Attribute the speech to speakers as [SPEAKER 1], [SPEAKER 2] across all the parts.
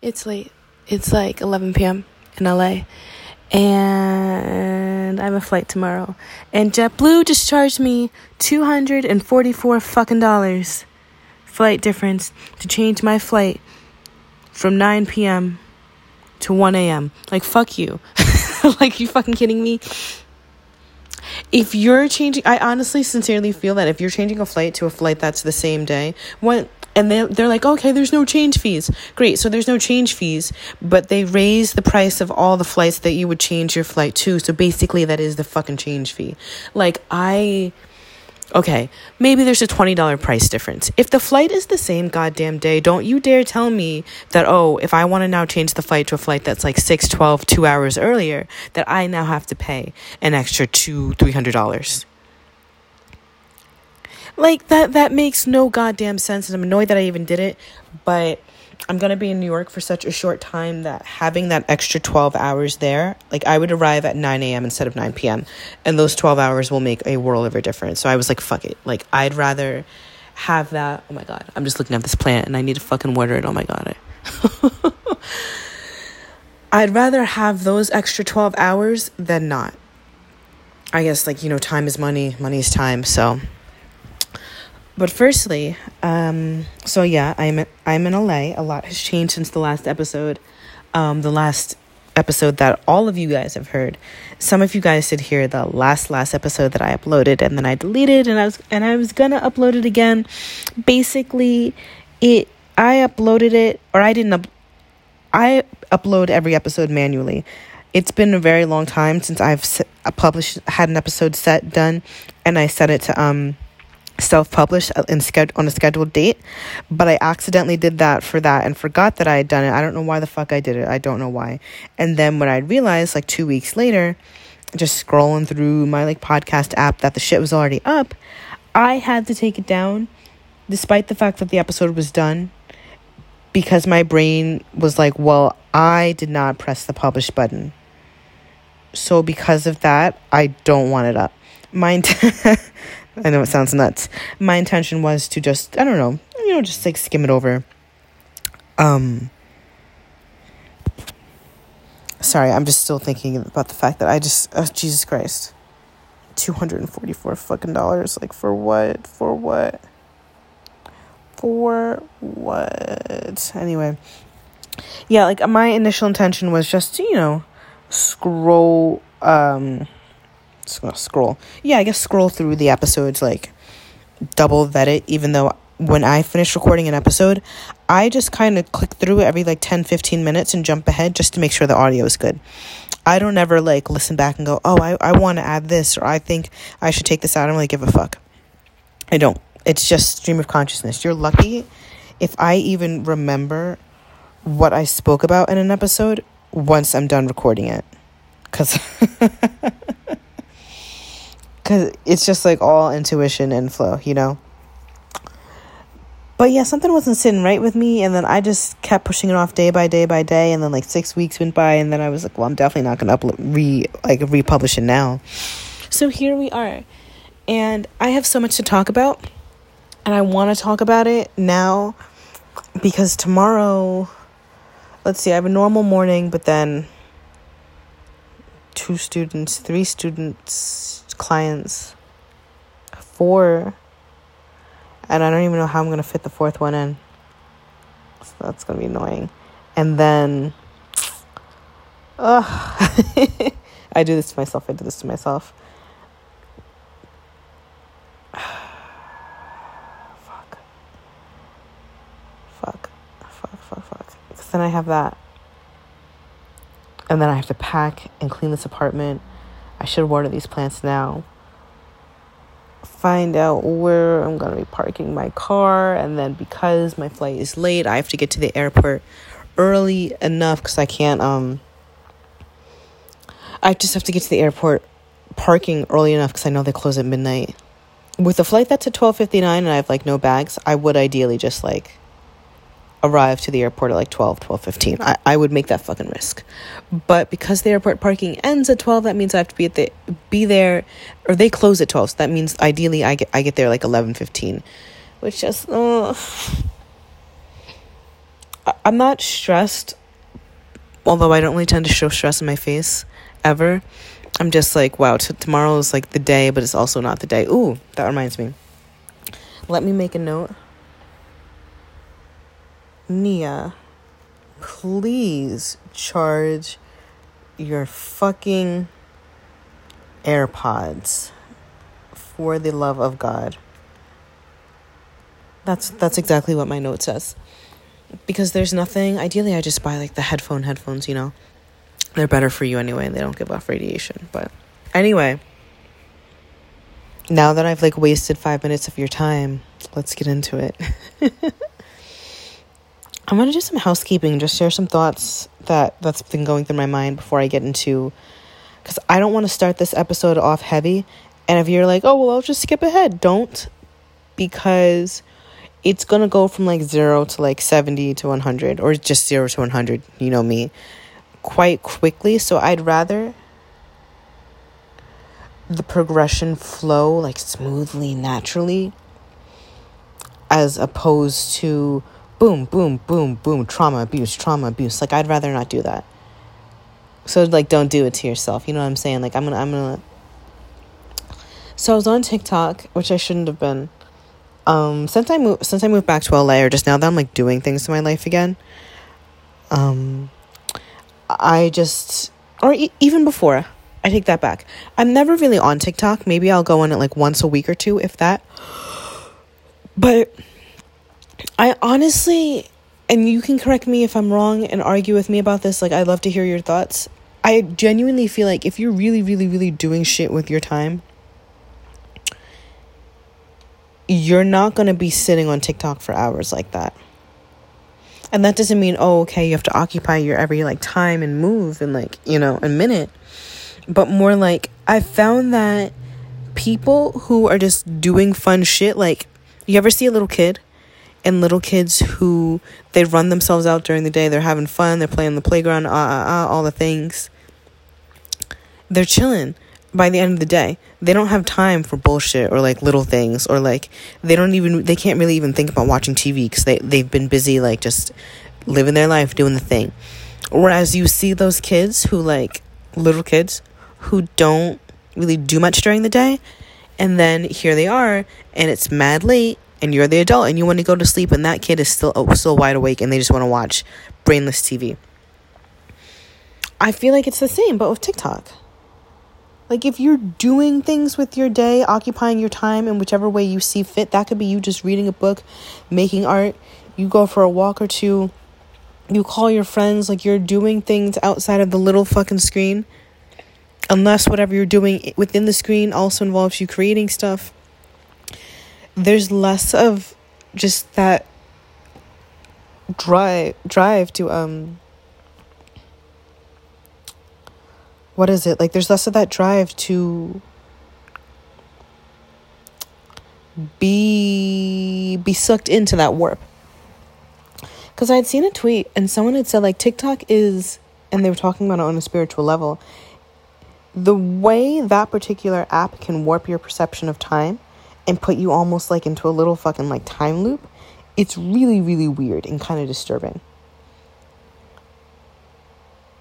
[SPEAKER 1] It's late. It's like 11 p.m. in LA. And I have a flight tomorrow. And JetBlue just charged me 244 fucking dollars flight difference to change my flight from 9 p.m. to 1 a.m. Like, fuck you. like, you fucking kidding me? If you're changing, I honestly, sincerely feel that if you're changing a flight to a flight that's the same day, when and they they're like, okay, there's no change fees. Great, so there's no change fees, but they raise the price of all the flights that you would change your flight to. So basically, that is the fucking change fee. Like I. Okay, maybe there's a $20 price difference. If the flight is the same goddamn day, don't you dare tell me that, oh, if I want to now change the flight to a flight that's like 6, 12, two hours earlier, that I now have to pay an extra two, $300. Like that that makes no goddamn sense and I'm annoyed that I even did it, but I'm going to be in New York for such a short time that having that extra 12 hours there, like I would arrive at 9 a.m. instead of 9 p.m. And those 12 hours will make a world of a difference. So I was like, fuck it. Like, I'd rather have that. Oh my God. I'm just looking at this plant and I need to fucking water it. Oh my God. I'd rather have those extra 12 hours than not. I guess, like, you know, time is money, money is time. So but firstly, um, so yeah, I'm I'm in LA. A lot has changed since the last episode. Um, the last episode that all of you guys have heard. Some of you guys did hear the last last episode that I uploaded and then I deleted and I was and I was gonna upload it again. Basically, it I uploaded it or I didn't up, I upload every episode manually. It's been a very long time since I've published had an episode set done and I set it to um self-published uh, in sched- on a scheduled date but i accidentally did that for that and forgot that i had done it. I don't know why the fuck i did it. I don't know why. And then when i realized like two weeks later just scrolling through my like podcast app that the shit was already up i had to take it down despite the fact that the episode was done because my brain was like well i did not press the publish button. So because of that i don't want it up. My I know it sounds nuts. My intention was to just I don't know, you know, just like skim it over. Um Sorry, I'm just still thinking about the fact that I just oh, Jesus Christ. 244 fucking dollars like for what? For what? For what? Anyway. Yeah, like my initial intention was just to, you know, scroll um scroll. Yeah, I guess scroll through the episodes, like double vet it, even though when I finish recording an episode, I just kind of click through it every like 10, 15 minutes and jump ahead just to make sure the audio is good. I don't ever like listen back and go, oh, I, I want to add this or I think I should take this out. I don't really give a fuck. I don't. It's just stream of consciousness. You're lucky if I even remember what I spoke about in an episode once I'm done recording it. Because. because it's just like all intuition and flow, you know? But yeah, something wasn't sitting right with me, and then I just kept pushing it off day by day by day, and then like six weeks went by, and then I was like, well, I'm definitely not gonna upload re like republish it now. So here we are, and I have so much to talk about, and I want to talk about it now because tomorrow, let's see, I have a normal morning, but then two students, three students clients. Four. And I don't even know how I'm going to fit the fourth one in. So that's going to be annoying. And then. Ugh. I do this to myself. I do this to myself. fuck. Fuck. Fuck, fuck, fuck. Because then I have that. And then I have to pack and clean this apartment I should water these plants now. Find out where I'm going to be parking my car. And then because my flight is late, I have to get to the airport early enough because I can't, um, I just have to get to the airport parking early enough because I know they close at midnight. With a flight that's at 12:59 and I have like no bags, I would ideally just like arrive to the airport at like 12 12 15 I, I would make that fucking risk but because the airport parking ends at 12 that means i have to be at the be there or they close at 12 so that means ideally i get i get there like 11 15 which just uh, I'm not stressed, although I don't really tend to show stress in my face ever. I'm just like, wow, t- tomorrow is like the day, but it's also not the day. Ooh, that reminds me. Let me make a note. Nia, please charge your fucking AirPods for the love of God. That's that's exactly what my note says. Because there's nothing ideally I just buy like the headphone headphones, you know. They're better for you anyway, and they don't give off radiation. But anyway, now that I've like wasted 5 minutes of your time, let's get into it. I'm going to do some housekeeping, just share some thoughts that that's been going through my mind before I get into cuz I don't want to start this episode off heavy. And if you're like, "Oh, well, I'll just skip ahead." Don't because it's going to go from like 0 to like 70 to 100 or just 0 to 100, you know me, quite quickly. So I'd rather the progression flow like smoothly, naturally as opposed to boom, boom, boom, boom, trauma, abuse, trauma, abuse. Like I'd rather not do that. So like don't do it to yourself. You know what I'm saying? Like I'm gonna I'm gonna So I was on TikTok, which I shouldn't have been. Um since I moved since I moved back to LA or just now that I'm like doing things to my life again. Um I just or e- even before, I take that back. I'm never really on TikTok. Maybe I'll go on it like once a week or two if that. But I honestly, and you can correct me if I'm wrong and argue with me about this. Like, I'd love to hear your thoughts. I genuinely feel like if you're really, really, really doing shit with your time, you're not going to be sitting on TikTok for hours like that. And that doesn't mean, oh, okay, you have to occupy your every like time and move and like, you know, a minute. But more like, I found that people who are just doing fun shit, like, you ever see a little kid and little kids who they run themselves out during the day. They're having fun. They're playing the playground. Ah, ah, ah, all the things. They're chilling by the end of the day. They don't have time for bullshit or like little things or like they don't even they can't really even think about watching TV because they they've been busy like just living their life doing the thing. Whereas you see those kids who like little kids who don't really do much during the day and then here they are and it's mad late and you're the adult and you want to go to sleep and that kid is still oh, still wide awake and they just want to watch brainless TV. I feel like it's the same but with TikTok. Like if you're doing things with your day, occupying your time in whichever way you see fit, that could be you just reading a book, making art, you go for a walk or two, you call your friends, like you're doing things outside of the little fucking screen. Unless whatever you're doing within the screen also involves you creating stuff there's less of just that drive drive to um what is it? Like there's less of that drive to be be sucked into that warp. Because i had seen a tweet and someone had said like tiktok is and they were talking about it on a spiritual level the way that particular app can warp your perception of time and put you almost like into a little fucking like time loop, it's really, really weird and kind of disturbing.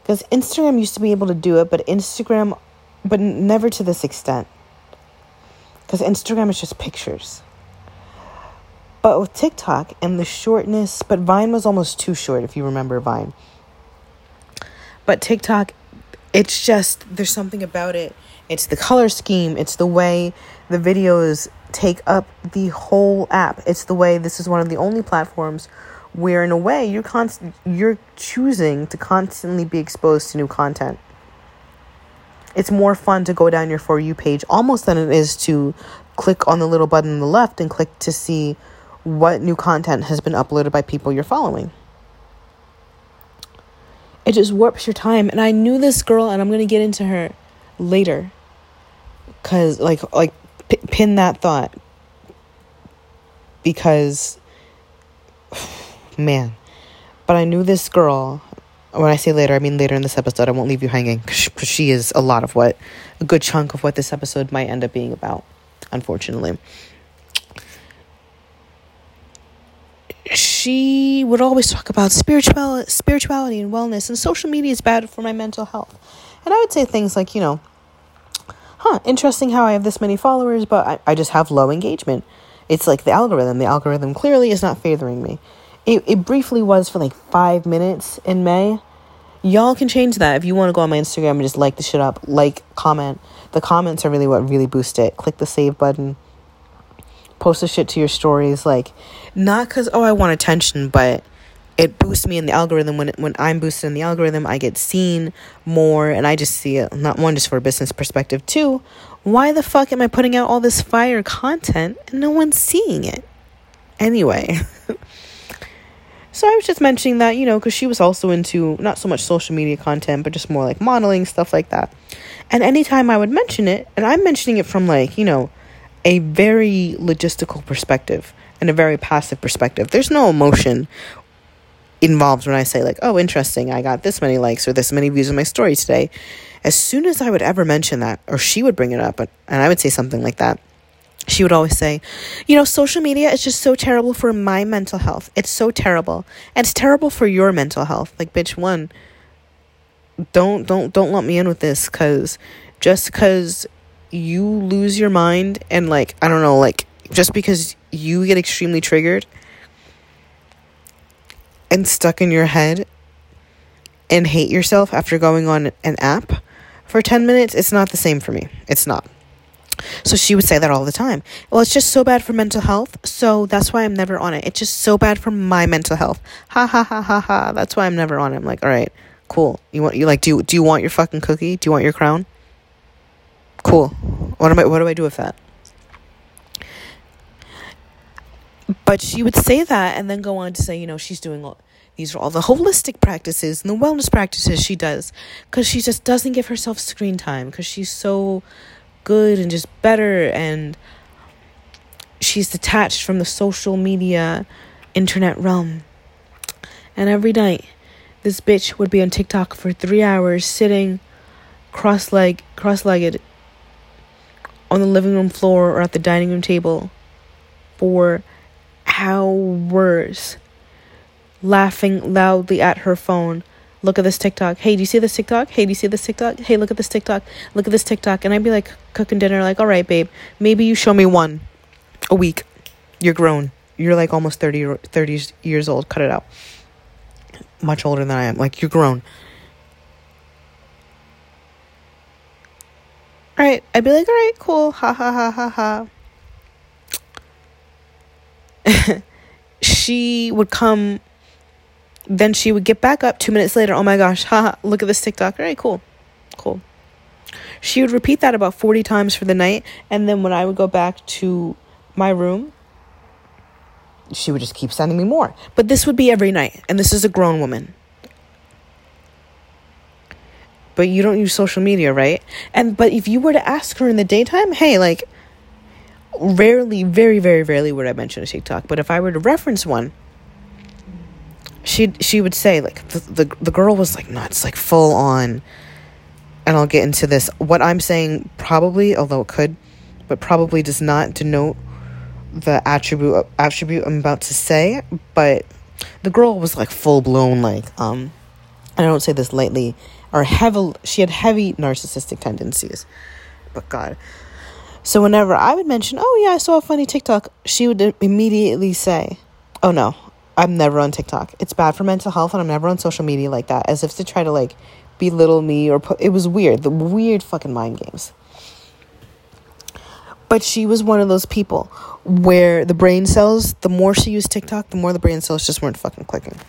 [SPEAKER 1] Because Instagram used to be able to do it, but Instagram, but never to this extent. Because Instagram is just pictures. But with TikTok and the shortness, but Vine was almost too short if you remember Vine. But TikTok, it's just, there's something about it. It's the color scheme, it's the way the videos take up the whole app. It's the way this is one of the only platforms where in a way you're const- you're choosing to constantly be exposed to new content. It's more fun to go down your for you page almost than it is to click on the little button on the left and click to see what new content has been uploaded by people you're following. It just warps your time and I knew this girl and I'm going to get into her later cuz like like p- pin that thought because man but i knew this girl when i say later i mean later in this episode i won't leave you hanging because she is a lot of what a good chunk of what this episode might end up being about unfortunately she would always talk about spiritual spirituality and wellness and social media is bad for my mental health. And I would say things like, you know, huh, interesting how I have this many followers, but I, I just have low engagement. It's like the algorithm. The algorithm clearly is not favoring me. It, it briefly was for like five minutes in May. Y'all can change that if you want to go on my Instagram and just like the shit up, like, comment. The comments are really what really boost it. Click the save button post the shit to your stories like not because oh i want attention but it boosts me in the algorithm. When when i'm boosted in the algorithm i get seen more and i just see it not one just for a business perspective. Two why the fuck am i putting out all this fire content and no one's seeing it? Anyway. So i was just mentioning that you know because she was also into not so much social media content but just more like modeling stuff like that. And anytime i would mention it and i'm mentioning it from like you know a very logistical perspective and a very passive perspective. There's no emotion involved when I say, like, oh, interesting, I got this many likes or this many views on my story today. As soon as I would ever mention that, or she would bring it up, and I would say something like that, she would always say, you know, social media is just so terrible for my mental health. It's so terrible. And it's terrible for your mental health. Like, bitch, one, don't don't don't lump me in with this cuz just cuz you lose your mind and like I don't know, like just because you get extremely triggered and stuck in your head and hate yourself after going on an app for 10 minutes, it's not the same for me. It's not. So she would say that all the time. Well, it's just so bad for mental health, so that's why I'm never on it. It's just so bad for my mental health. Ha ha ha ha ha. That's why I'm never on it. I'm like, all right, cool. You want you like do you, do you want your fucking cookie? Do you want your crown? Cool. What am I what do I do with that? But she would say that and then go on to say, you know, she's doing all these are all the holistic practices and the wellness practices she does because she just doesn't give herself screen time because she's so good and just better and she's detached from the social media internet realm. And every night, this bitch would be on TikTok for three hours sitting cross leg cross legged on the living room floor or at the dining room table for hours, laughing loudly at her phone. Look at this TikTok. Hey, do you see this TikTok? Hey, do you see this TikTok? Hey, look at this TikTok. Look at this TikTok. And I'd be like cooking dinner, like, all right, babe, maybe you show me one a week. You're grown. You're like almost 30, 30 years old. Cut it out. Much older than I am. Like, you're grown. All right, I'd be like, all right, cool, ha ha ha ha ha. she would come, then she would get back up two minutes later. Oh my gosh, haha, look at this TikTok. All right, cool, cool. She would repeat that about 40 times for the night. And then when I would go back to my room, she would just keep sending me more. But this would be every night. And this is a grown woman but you don't use social media, right? And but if you were to ask her in the daytime, hey, like rarely, very, very rarely would I mention a TikTok. But if I were to reference one, she she would say like the, the the girl was like nuts, like full on. And I'll get into this. What I'm saying probably, although it could, but probably does not denote the attribute attribute I'm about to say. But the girl was like full blown, like um, I don't say this lightly or heavy she had heavy narcissistic tendencies. But God. So whenever I would mention, "Oh yeah, I saw a funny TikTok," she would immediately say, "Oh no, I'm never on TikTok. It's bad for mental health and I'm never on social media like that." As if to try to like belittle me or put it was weird. The weird fucking mind games. But she was one of those people where the brain cells, the more she used TikTok, the more the brain cells just weren't fucking clicking.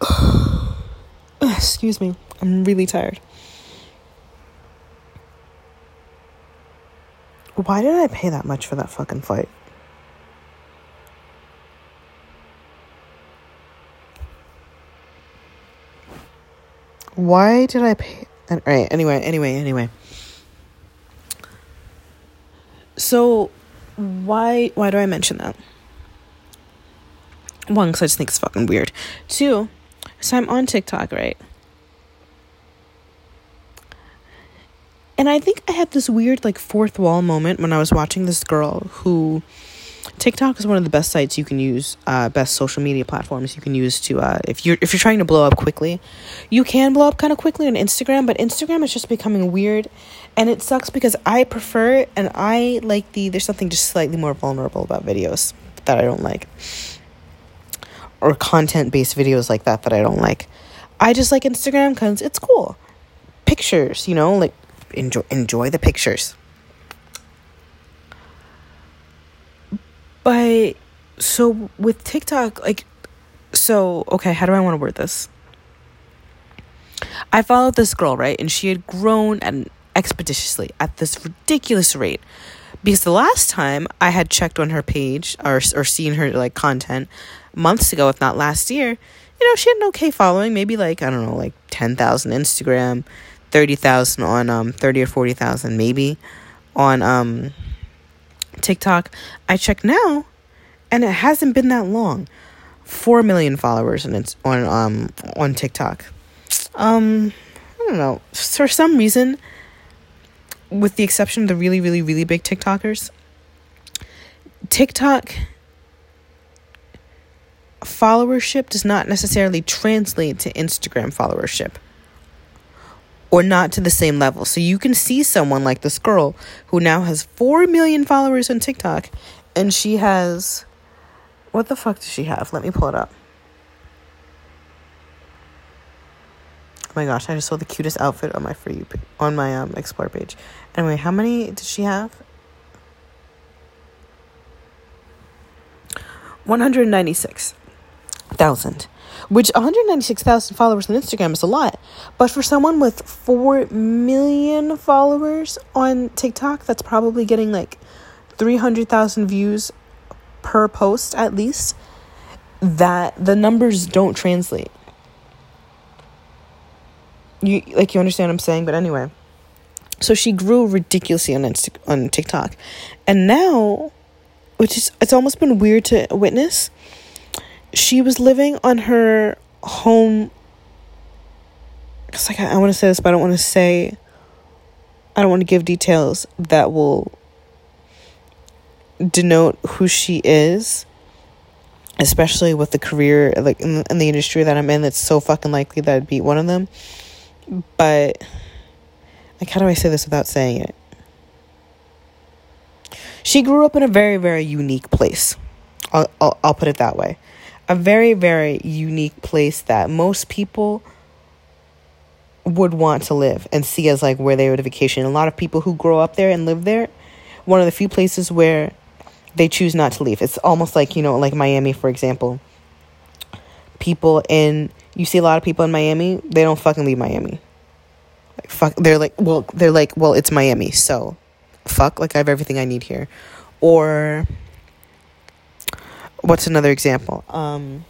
[SPEAKER 1] Excuse me. I'm really tired. Why did I pay that much for that fucking flight? Why did I pay? Right. Anyway. Anyway. Anyway. So, why why do I mention that? One, because I just think it's fucking weird. Two, so I'm on TikTok, right? And I think I had this weird, like, fourth wall moment when I was watching this girl who TikTok is one of the best sites you can use, uh, best social media platforms you can use to uh, if you're if you're trying to blow up quickly, you can blow up kind of quickly on Instagram, but Instagram is just becoming weird, and it sucks because I prefer it and I like the there's something just slightly more vulnerable about videos that I don't like, or content based videos like that that I don't like. I just like Instagram because it's cool, pictures, you know, like enjoy enjoy the pictures. But so with TikTok, like, so okay, how do I want to word this? I followed this girl, right? And she had grown and expeditiously at this ridiculous rate. Because the last time I had checked on her page or or seen her like content months ago, if not last year, you know, she had an okay following, maybe like I don't know, like 10,000 Instagram, 30,000 on um 30 or 40,000 maybe on um TikTok. I check now, and it hasn't been that long. Four million followers and it's on um on TikTok. Um, I don't know. For some reason, with the exception of the really, really, really big TikTokers, TikTok followership does not necessarily translate to Instagram followership or not to the same level. So you can see someone like this girl who now has 4 million followers on TikTok and she has what the fuck does she have? Let me pull it up. Oh my gosh, I just saw the cutest outfit on my for you on my um explore page. Anyway, how many did she have? 196,000 which 196,000 followers on Instagram is a lot. But for someone with 4 million followers on TikTok, that's probably getting like 300,000 views per post at least, that the numbers don't translate. You like you understand what I'm saying, but anyway. So she grew ridiculously on Insta- on TikTok. And now which is it's almost been weird to witness she was living on her home it's like I, I want to say this but i don't want to say i don't want to give details that will denote who she is especially with the career like in, in the industry that i'm in it's so fucking likely that i'd be one of them. But like how do i say this without saying it? She grew up in a very very unique place. I'll, I'll, I'll put it that way a very, very unique place that most people would want to live and see as like where they would vacation. A lot of people who grow up there and live there, one of the few places where they choose not to leave. It's almost like, you know, like Miami, for example. People in you see a lot of people in Miami, they don't fucking leave Miami. Like fuck they're like well they're like, well, it's Miami, so fuck, like I have everything I need here. Or what's another example? Um,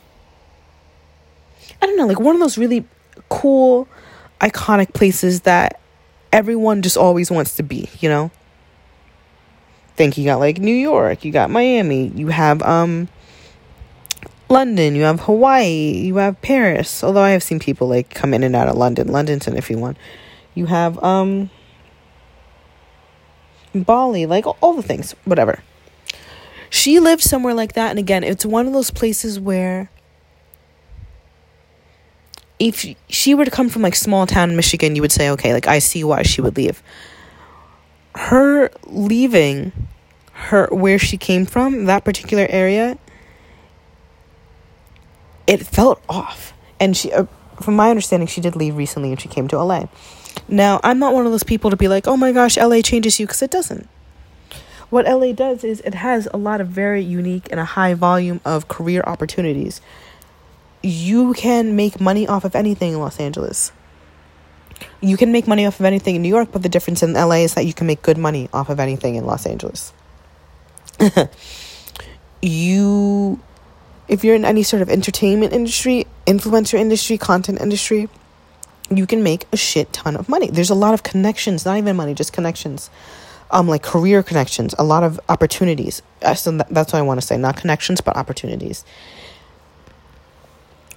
[SPEAKER 1] I don't know, like one of those really cool, iconic places that everyone just always wants to be, you know? Think you got like New York, you got Miami, you have um London, you have Hawaii, you have Paris. Although I have seen people like come in and out of London. London's an iffy one. You have um Bali, like all the things, whatever. She lived somewhere like that. And again, it's one of those places where if she were to come from like small town Michigan, you would say, okay, like I see why she would leave. Her leaving her where she came from, that particular area, it felt off. And she, uh, from my understanding, she did leave recently and she came to LA. Now, I'm not one of those people to be like, oh my gosh, LA changes you, because it doesn't what LA does is it has a lot of very unique and a high volume of career opportunities. You can make money off of anything in Los Angeles. You can make money off of anything in New York, but the difference in LA is that you can make good money off of anything in Los Angeles. you if you're in any sort of entertainment industry, influencer industry, content industry, you can make a shit ton of money. There's a lot of connections, not even money, just connections um, like career connections, a lot of opportunities. So that's what I want to say, not connections, but opportunities.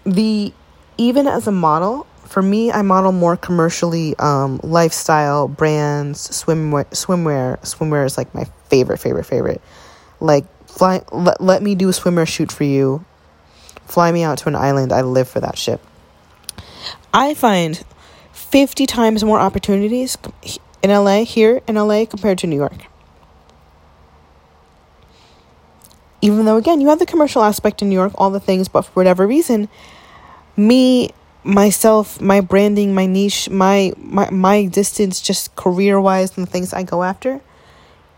[SPEAKER 1] The even as a model, for me, I model more commercially, um, lifestyle brands, swimwear, swimwear. Swimwear is like my favorite, favorite, favorite. Like Fly, let, let me do a swimmer shoot for you. Fly me out to an island. I live for that shit. I find 50 times more opportunities in LA, here in LA, compared to New York. Even though, again, you have the commercial aspect in New York, all the things, but for whatever reason, me, myself, my branding, my niche, my my, my distance, just career wise, and the things I go after,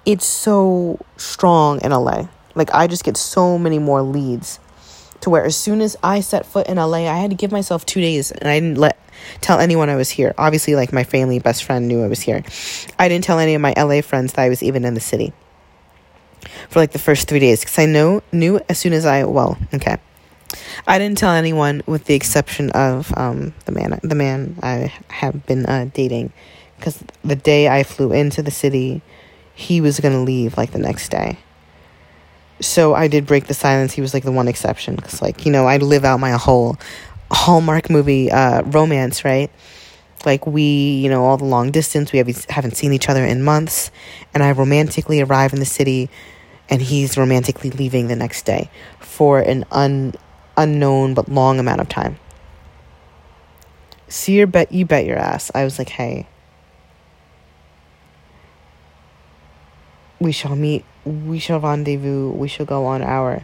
[SPEAKER 1] it's so strong in LA. Like, I just get so many more leads to where as soon as I set foot in LA, I had to give myself two days and I didn't let tell anyone I was here. Obviously, like my family, best friend knew I was here. I didn't tell any of my LA friends that I was even in the city for like the first three days because I know knew as soon as I well okay. I didn't tell anyone with the exception of um, the man the man I have been uh, dating because the day I flew into the city, he was gonna leave like the next day so I did break the silence. He was like the one exception because, like, you know, I live out my whole Hallmark movie uh, romance, right? Like we, you know, all the long distance. We have, haven't seen each other in months, and I romantically arrive in the city, and he's romantically leaving the next day for an un, unknown but long amount of time. See your bet you bet your ass. I was like, hey, we shall meet we shall rendezvous, we shall go on our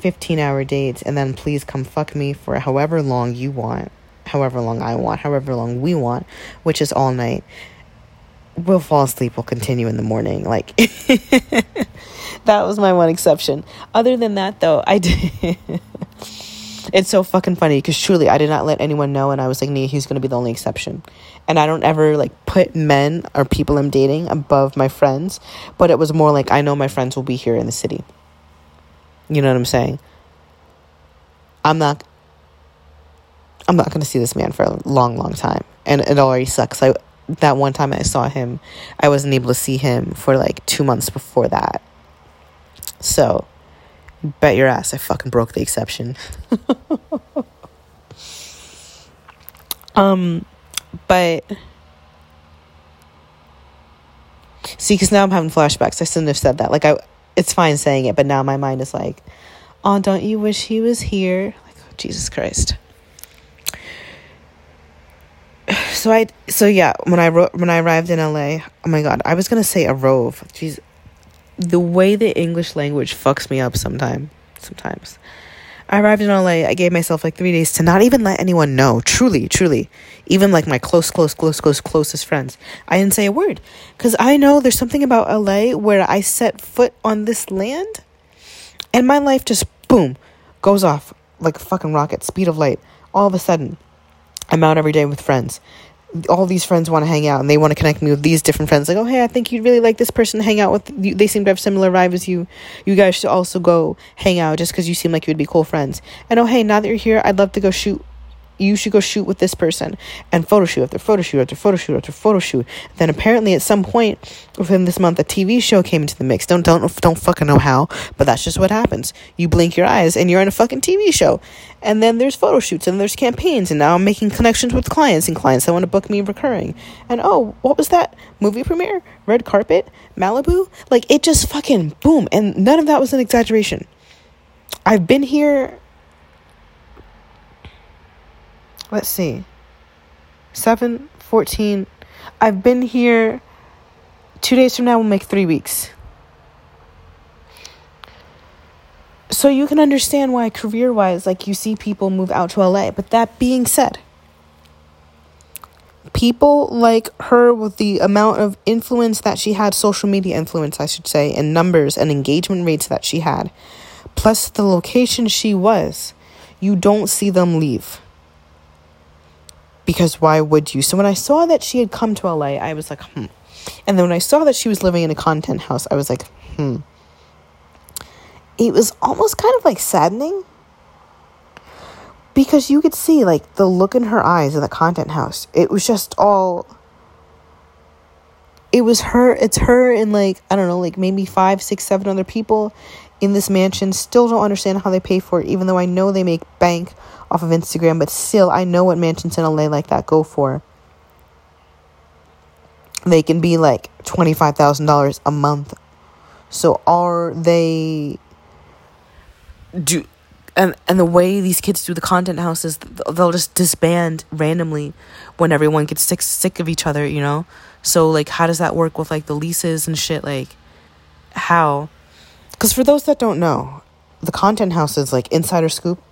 [SPEAKER 1] 15 hour dates, and then please come fuck me for however long you want, however long I want, however long we want, which is all night. We'll fall asleep, we'll continue in the morning. Like, that was my one exception. Other than that, though, I did. it's so fucking funny because truly I did not let anyone know, and I was like, "Nee, he's gonna be the only exception." And I don't ever like put men or people I'm dating above my friends, but it was more like I know my friends will be here in the city. You know what I'm saying? I'm not. I'm not gonna see this man for a long, long time, and it already sucks. I that one time I saw him, I wasn't able to see him for like two months before that. So Bet your ass I fucking broke the exception. um, but see, because now I'm having flashbacks. I shouldn't have said that. Like I, it's fine saying it, but now my mind is like, oh, don't you wish he was here? Like, oh, Jesus Christ. So I, so yeah, when I wrote, when I arrived in LA, oh my god, I was gonna say a rove. Jeez, the way the English language fucks me up sometime sometimes. I arrived in LA. I gave myself like three days to not even let anyone know. Truly, truly. Even like my close, close, close, close, closest friends. I didn't say a word. Because I know there's something about LA where I set foot on this land and my life just boom goes off like a fucking rocket, speed of light. All of a sudden, I'm out every day with friends all these friends want to hang out and they want to connect me with these different friends like oh hey i think you'd really like this person to hang out with they seem to have similar vibes as you. You guys should also go hang out just because you seem like you would be cool friends. And oh hey now that you're here i'd love to go shoot you should go shoot with this person and photo shoot after photo shoot after photo shoot after photo shoot. Then apparently at some point within this month a TV show came into the mix. Don't don't don't fucking know how, but that's just what happens. You blink your eyes and you're in a fucking TV show. And then there's photo shoots and there's campaigns and now I'm making connections with clients and clients that want to book me recurring. And oh, what was that? Movie premiere? Red carpet? Malibu? Like it just fucking boom and none of that was an exaggeration. I've been here let's see, 7, 14. I've been here, two days from now will make three weeks. So you can understand why, career wise, like you see people move out to LA. But that being said, people like her with the amount of influence that she had, social media influence, I should say, and numbers and engagement rates that she had, plus the location she was, you don't see them leave because why would you? So when I saw that she had come to LA, I was like, hmm. And then when I saw that she was living in a content house, I was like, hmm. It was almost kind of like saddening because you could see like the look in her eyes in the content house. It was just all it was her it's her and like i don't know like maybe five six seven other people in this mansion still don't understand how they pay for it even though i know they make bank off of Instagram, but still, I know what mansions in LA like that go for. They can be like $25,000 a month. So are they do and and the way these kids do the content houses they'll just disband randomly when everyone gets sick sick of each other you know so like how does that work with like the leases and shit like how because for those that don't know the content houses like insider scoop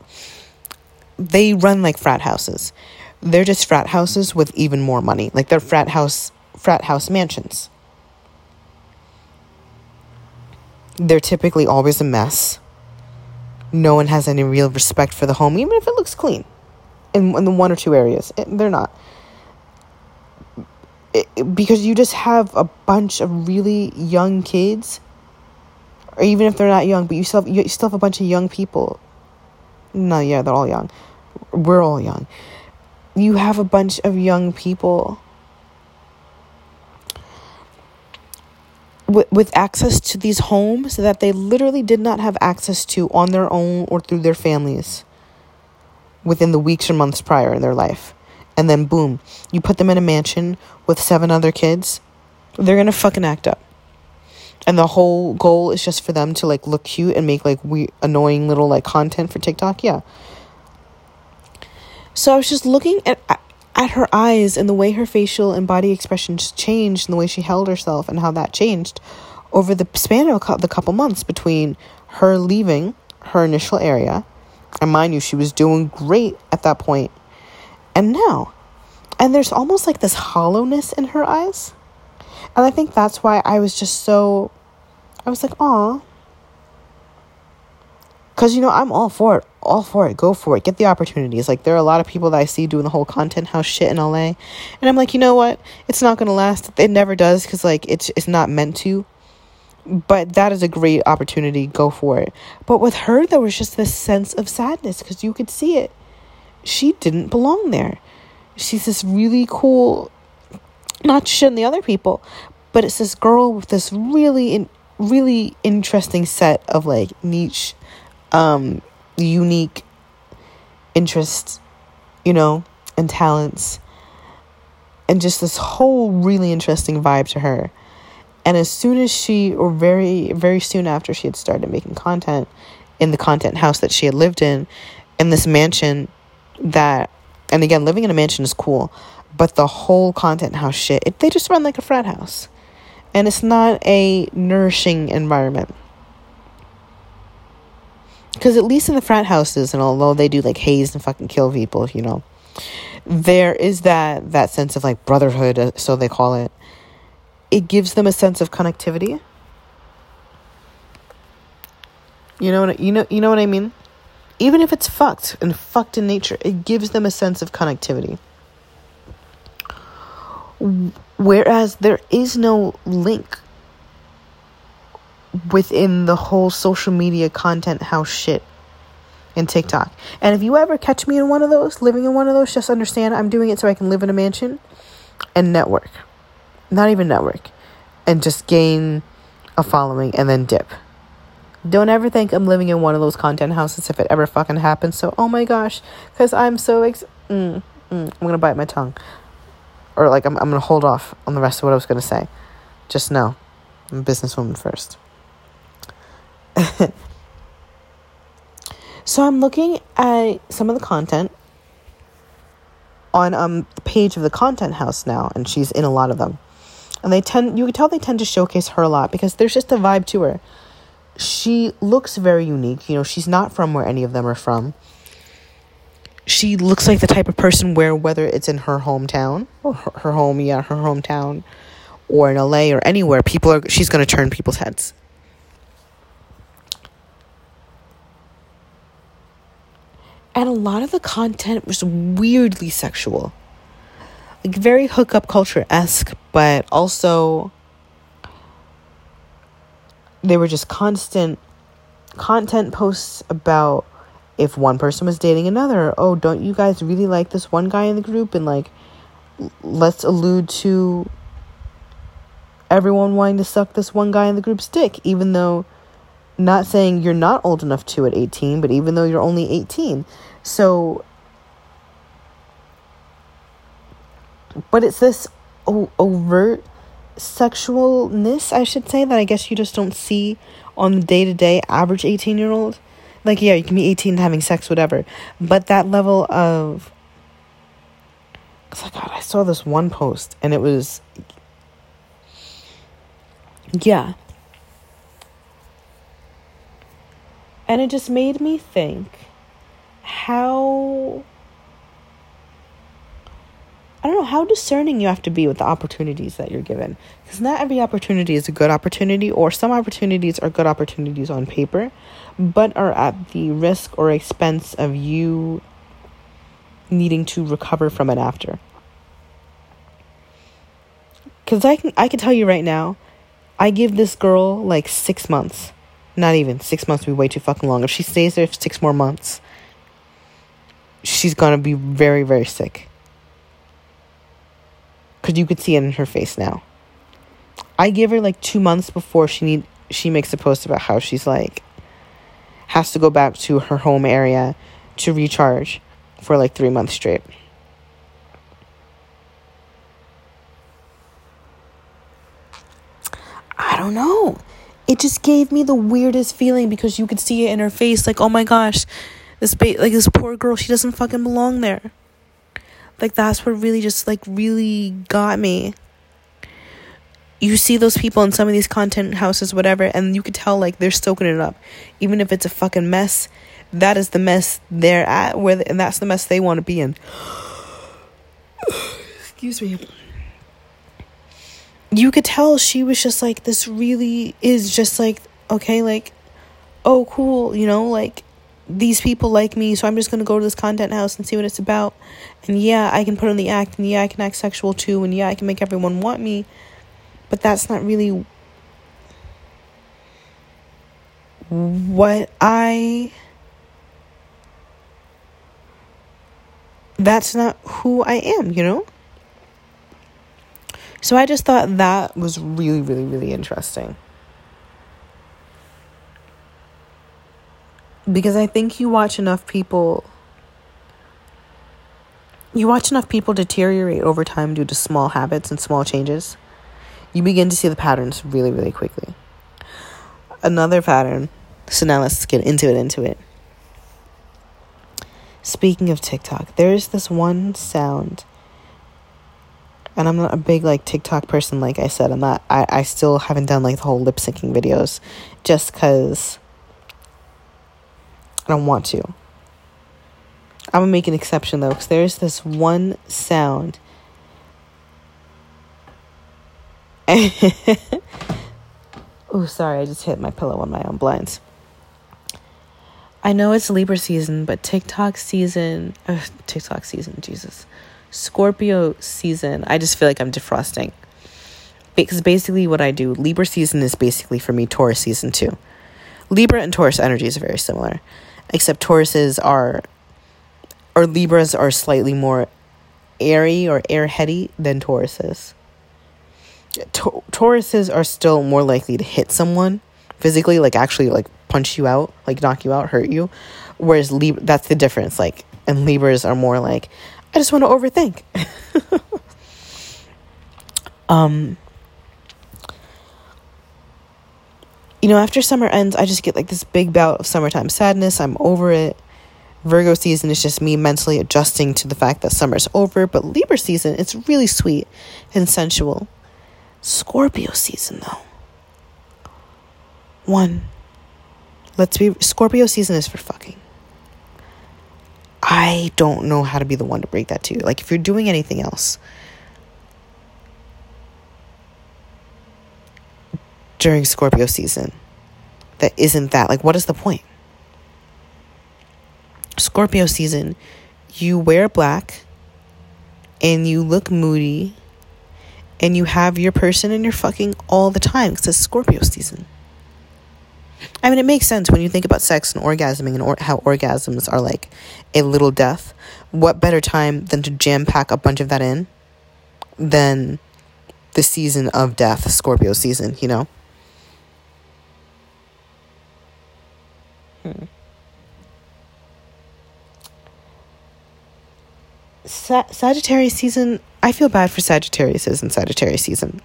[SPEAKER 1] they run like frat houses they're just frat houses with even more money like they're frat house frat house mansions they're typically always a mess no one has any real respect for the home, even if it looks clean. In, in the one or two areas, it, they're not. It, because you just have a bunch of really young kids, or even if they're not young, but you still have, you still have a bunch of young people. No, yeah, they're all young. We're all young. You have a bunch of young people with, with access to these homes that they literally did not have access to on their own or through their families within the weeks or months prior in their life. And then boom, you put them in a mansion with seven other kids, they're gonna fucking act up. And the whole goal is just for them to like look cute and make like we annoying little like content for TikTok. Yeah. So I was just looking at at her eyes and the way her facial and body expressions changed and the way she held herself and how that changed over the span of the couple months between her leaving her initial area and mind you she was doing great at that point and now and there's almost like this hollowness in her eyes and i think that's why i was just so i was like oh because, you know, I'm all for it. All for it. Go for it. Get the opportunities. Like, there are a lot of people that I see doing the whole content house shit in LA. And I'm like, you know what? It's not going to last. It never does because, like, it's, it's not meant to. But that is a great opportunity. Go for it. But with her, there was just this sense of sadness because you could see it. She didn't belong there. She's this really cool, not just shitting the other people, but it's this girl with this really, in, really interesting set of like niche um, unique interests, you know, and talents, and just this whole really interesting vibe to her. And as soon as she, or very, very soon after she had started making content in the content house that she had lived in, in this mansion that, and again, living in a mansion is cool, but the whole content house shit, it, they just run like a frat house. And it's not a nourishing environment. Because at least in the frat houses and although they do like haze and fucking kill people you know there is that that sense of like brotherhood uh, so they call it. It gives them a sense of connectivity. You know what you know you know what i mean? Even if it's fucked and fucked in nature it gives them a sense of connectivity whereas there is no link within the whole social media content house shit in TikTok. And if you ever catch me in one of those, living in one of those, just understand I'm doing it so I can live in a mansion and network. Not even network. And just gain a following and then dip. Don't ever think I'm living in one of those content houses if it ever fucking happens. So, oh my gosh, because I'm so ex- mm, mm, I'm gonna bite my tongue, or like I'm I'm gonna hold off on the rest of what I was gonna say. Just know, I'm a businesswoman first. so I'm looking at some of the content on um the page of the content house now, and she's in a lot of them. And they tend you can tell they tend to showcase her a lot because there's just a vibe to her. She looks very unique. You know, she's not from where any of them are from. She looks like the type of person where whether it's in her hometown or her, her home, yeah, her hometown, or in LA or anywhere, people are she's gonna turn people's heads. And a lot of the content was weirdly sexual. Like very hookup culture esque, but also they were just constant content posts about if one person was dating another. Oh, don't you guys really like this one guy in the group? And like, let's allude to everyone wanting to suck this one guy in the group's dick, even though not saying you're not old enough to at 18, but even though you're only 18. So, but it's this o- overt sexualness, I should say, that I guess you just don't see on the day to day average 18 year old. Like, yeah, you can be 18 and having sex, whatever. But that level of. Cause like, God, I saw this one post and it was. Yeah. And it just made me think how I don't know how discerning you have to be with the opportunities that you're given. Because not every opportunity is a good opportunity, or some opportunities are good opportunities on paper, but are at the risk or expense of you needing to recover from it after. Because I can, I can tell you right now, I give this girl like six months. Not even six months would be way too fucking long. If she stays there six more months, she's gonna be very, very sick because you could see it in her face now. I give her like two months before she need she makes a post about how she's like has to go back to her home area to recharge for like three months straight. I don't know. It just gave me the weirdest feeling because you could see it in her face, like, oh my gosh, this ba- like this poor girl, she doesn't fucking belong there. Like that's what really just like really got me. You see those people in some of these content houses, whatever, and you could tell like they're soaking it up. Even if it's a fucking mess, that is the mess they're at where and that's the mess they want to be in. Excuse me. You could tell she was just like this really is just like okay, like oh cool, you know, like these people like me, so I'm just gonna go to this content house and see what it's about. And yeah, I can put on the act, and yeah, I can act sexual too, and yeah, I can make everyone want me. But that's not really what I. That's not who I am, you know? So I just thought that was really, really, really interesting. Because I think you watch enough people you watch enough people deteriorate over time due to small habits and small changes. You begin to see the patterns really, really quickly. Another pattern. So now let's get into it, into it. Speaking of TikTok, there's this one sound. And I'm not a big like TikTok person, like I said. I'm not I, I still haven't done like the whole lip syncing videos just cause I don't want to. I'm gonna make an exception though, because there's this one sound. oh, sorry, I just hit my pillow on my own blinds. I know it's Libra season, but TikTok season, uh, TikTok season, Jesus, Scorpio season. I just feel like I'm defrosting because basically what I do, Libra season is basically for me Taurus season too. Libra and Taurus energies are very similar except Tauruses are or Libras are slightly more airy or airheady than Tauruses. Ta- Tauruses are still more likely to hit someone physically, like actually like punch you out, like knock you out, hurt you. Whereas Libra, that's the difference. Like, and Libras are more like, I just want to overthink. um, you know, after summer ends, I just get like this big bout of summertime sadness. I'm over it. Virgo season is just me mentally adjusting to the fact that summer's over, but Libra season, it's really sweet and sensual. Scorpio season, though. One, let's be Scorpio season is for fucking. I don't know how to be the one to break that to you. Like, if you're doing anything else, during Scorpio season that isn't that? Like, what is the point? Scorpio season, you wear black and you look moody and you have your person and you're fucking all the time because it's Scorpio season. I mean, it makes sense when you think about sex and orgasming and or- how orgasms are like a little death. What better time than to jam pack a bunch of that in than the season of death, Scorpio season, you know? Sa- Sagittarius season, I feel bad for Sagittarius in Sagittarius season.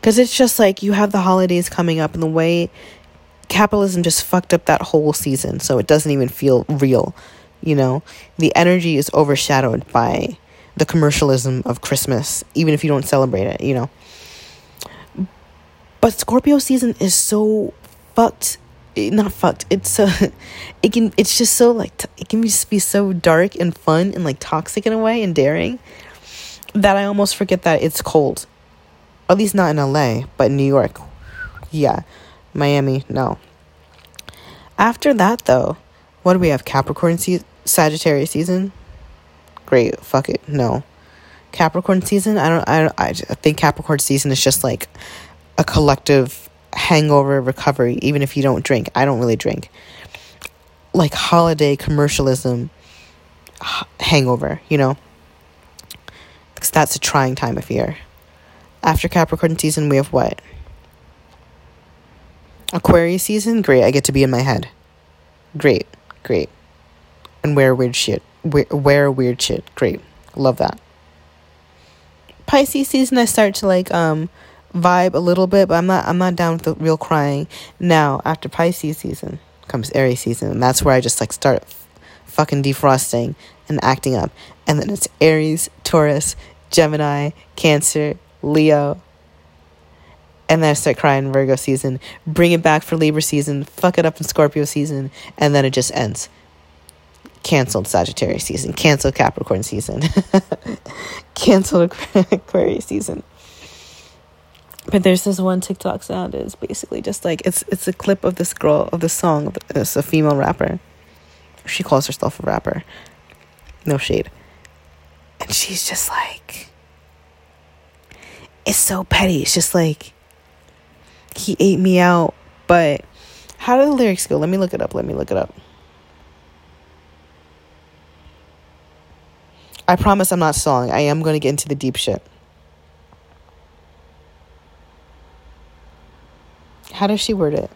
[SPEAKER 1] Because it's just like you have the holidays coming up and the way capitalism just fucked up that whole season, so it doesn't even feel real. You know, the energy is overshadowed by the commercialism of Christmas, even if you don't celebrate it, you know. But Scorpio season is so fucked not fucked. It's so it can it's just so like it can just be so dark and fun and like toxic in a way and daring that I almost forget that it's cold. At least not in LA, but in New York. Yeah. Miami, no. After that though, what do we have? Capricorn se- Sagittarius season? Great. Fuck it. No. Capricorn season, I don't I don't, I think Capricorn season is just like a collective hangover recovery, even if you don't drink. I don't really drink. Like holiday commercialism hangover, you know? Because that's a trying time of year. After Capricorn season, we have what? Aquarius season? Great, I get to be in my head. Great, great. And wear weird shit. Wear, wear weird shit. Great. Love that. Pisces season, I start to like, um, vibe a little bit, but I'm not I'm not down with the real crying. Now, after Pisces season comes Aries season, and that's where I just like start fucking defrosting and acting up. And then it's Aries, Taurus, Gemini, Cancer, Leo. And then I start crying Virgo season, bring it back for Libra season, fuck it up in Scorpio season, and then it just ends. Canceled Sagittarius season, canceled Capricorn season, canceled Aquarius season. But there's this one TikTok sound is basically just like it's it's a clip of this girl of the song. It's a female rapper. She calls herself a rapper. No shade. And she's just like it's so petty. It's just like he ate me out, but how do the lyrics go? Let me look it up. Let me look it up. I promise I'm not stalling. I am going to get into the deep shit. How does she word it?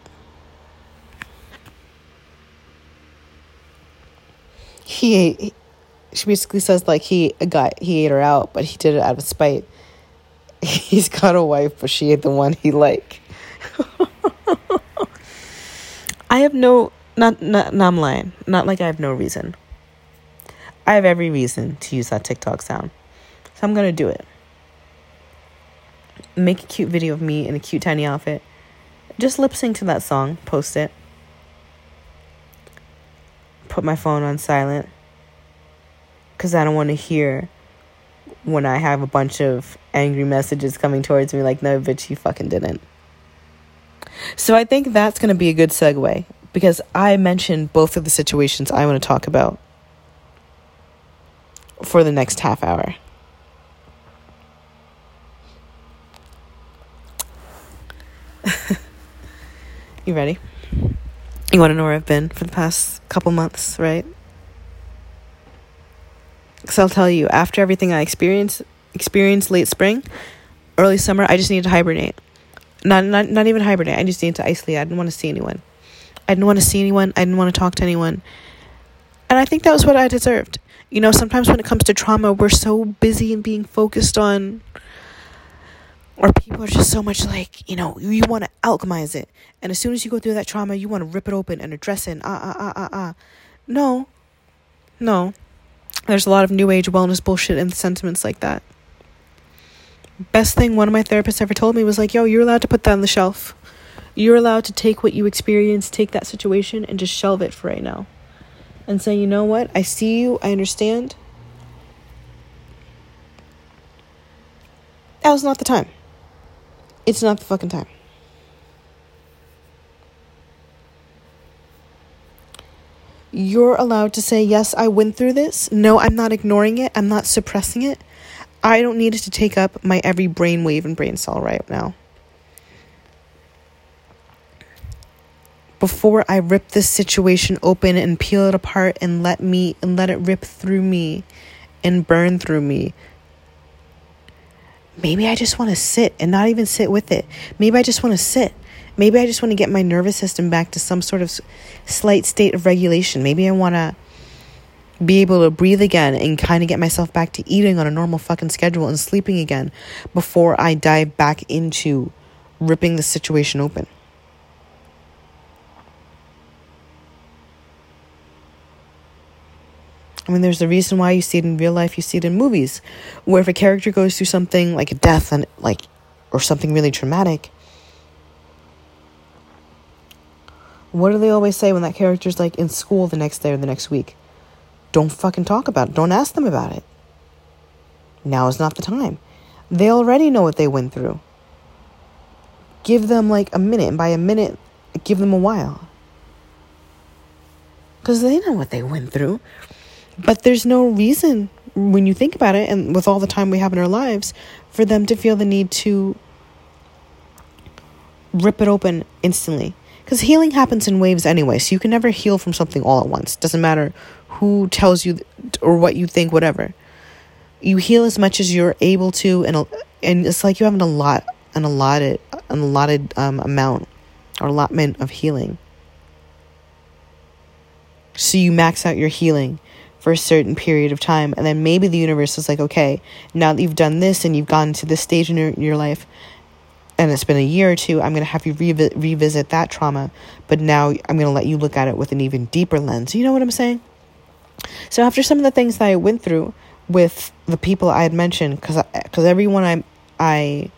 [SPEAKER 1] He ate. She basically says like he got he ate her out, but he did it out of spite. He's got a wife, but she ain't the one he like. I have no not not no, I'm lying. Not like I have no reason. I have every reason to use that TikTok sound. So I'm gonna do it. Make a cute video of me in a cute tiny outfit just lip sync to that song, post it. Put my phone on silent because I don't want to hear when I have a bunch of angry messages coming towards me, like, no, bitch, you fucking didn't. So I think that's going to be a good segue because I mentioned both of the situations I want to talk about for the next half hour. You ready? You want to know where I've been for the past couple months, right? Because I'll tell you, after everything I experienced, experienced late spring, early summer, I just needed to hibernate. Not, not, not even hibernate. I just needed to isolate. I didn't want to see anyone. I didn't want to see anyone. I didn't want to talk to anyone. And I think that was what I deserved. You know, sometimes when it comes to trauma, we're so busy and being focused on or people are just so much like you know you want to alchemize it. And as soon as you go through that trauma you want to rip it open and address it ah ah ah ah ah. No. No. There's a lot of new age wellness bullshit and sentiments like that. Best thing one of my therapists ever told me was like yo you're allowed to put that on the shelf. You're allowed to take what you experienced take that situation and just shelve it for right now. And say you know what? I see you. I understand. That was not the time it's not the fucking time. You're allowed to say, Yes, I went through this. No, I'm not ignoring it. I'm not suppressing it. I don't need it to take up my every brainwave and brain cell right now. Before I rip this situation open and peel it apart and let me and let it rip through me and burn through me, maybe I just want to sit and not even sit with it. Maybe I just want to sit. Maybe I just want to get my nervous system back to some sort of slight state of regulation. Maybe I want to be able to breathe again and kind of get myself back to eating on a normal fucking schedule and sleeping again before I dive back into ripping the situation open. I mean, there's a reason why you see it in real life, you see it in movies, where if a character goes through something like a death and like, or something really traumatic, what do they always say when that character's like in school the next day or the next week? Don't fucking talk about it. Don't ask them about it. Now is not the time. They already know what they went through. Give them like a minute, and by a minute, give them a while. Because they know what they went through. But there's no reason, when you think about it, and with all the time we have in our lives, for them to feel the need to rip it open instantly. Because healing happens in waves anyway, so you can never heal from something all at once. Doesn't matter who tells you or what you think, whatever. You heal as much as you're able to, and and it's like you have an allot, an allotted, an allotted um, amount or allotment of healing. So you max out your healing for a certain period of time. And then maybe the universe is like, okay, now that you've done this and you've gotten to this stage in your, your life, and it's been a year or two, I'm going to have you revi- revisit that trauma. But now I'm going to let you look at it with an even deeper lens. You know what I'm saying? So after some of the things that I went through with the people I had mentioned, because because everyone I I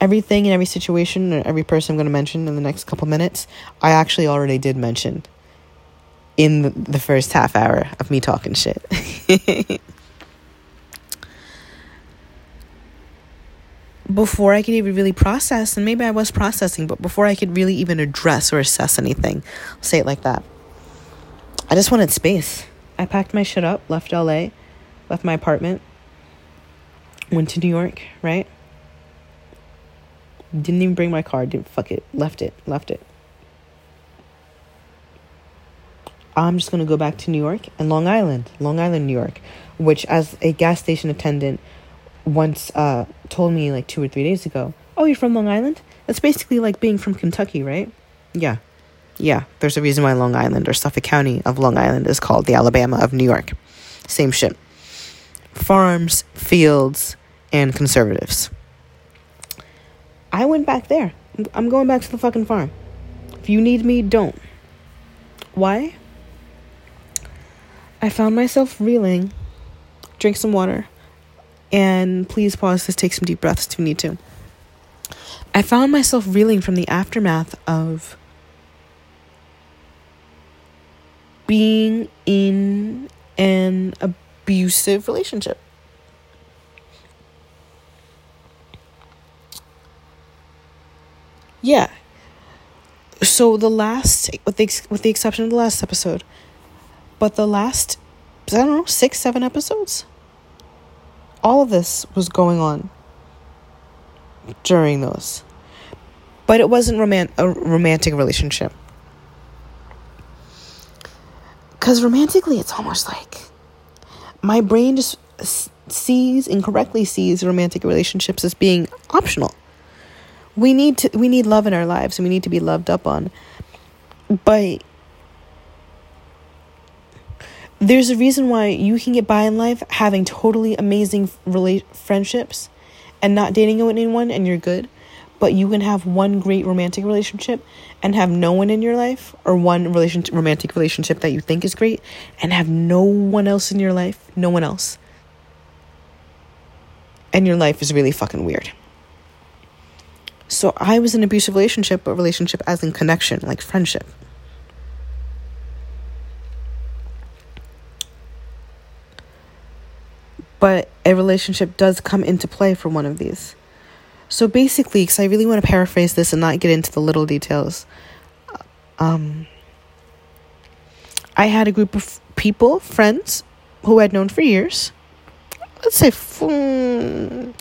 [SPEAKER 1] everything and every situation and every person I'm going to mention in the next couple minutes, I actually already did mention in the, first half hour of me talking shit. before I could even really process, and maybe I was processing, but before I could really even address or assess anything, I'll say it like that. I just wanted space. I packed my shit up, left LA, left my apartment, went to New York, right? Didn't even bring my car, didn't fuck it, left it, left it. I'm just to go back to New York and Long Island, Long Island, New York, which, as a gas station attendant once uh, told me like two or three days ago, oh, you're from Long Island? That's basically like being from Kentucky, right? Yeah. Yeah, there's a reason why Long Island or Suffolk County of Long Island is called the Alabama of New York. Same shit. Farms, fields, and conservatives. I went back there. I'm going back to the fucking farm. If you need me, don't. Why? I found myself reeling. Drink some water. And please pause this, take some deep breaths if you need to. I found myself reeling from the aftermath of being in an abusive relationship. Yeah. So the last, with the with the exception of the last episode, but the last, I don't know, six, seven episodes, all of this was going on during those. But it wasn't roman- a romantic relationship. Because romantically, it's almost like my brain just sees incorrectly sees romantic relationships as being optional. We need to we need love in our lives and we need to be loved up on. But there's a reason why you can get by in life having totally amazing rela- friendships and not dating anyone and you're good but you can have one great romantic relationship and have no one in your life or one relationship romantic relationship that you think is great and have no one else in your life no one else. And your life is really fucking weird. So i was in an abusive relationship but relationship as in connection like friendship but a relationship does come into play for one of these. So basically, because I really want to paraphrase this and not get into the little details, um, I had a group of people, friends, who I'd known for years. Let's say, mm,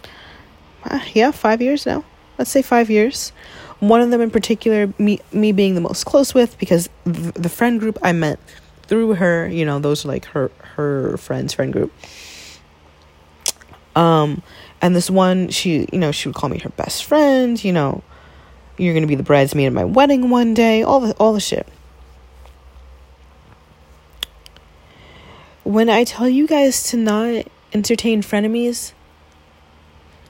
[SPEAKER 1] yeah, five years now. Let's say five years. One of them in particular, me me being the most close with, because the, the friend group I met through her, you know, those are like her her friends friend group um, and this one, she, you know, she would call me her best friend, you know, you're gonna be the bridesmaid at my wedding one day, all the all the shit. When I tell you guys to not entertain frenemies,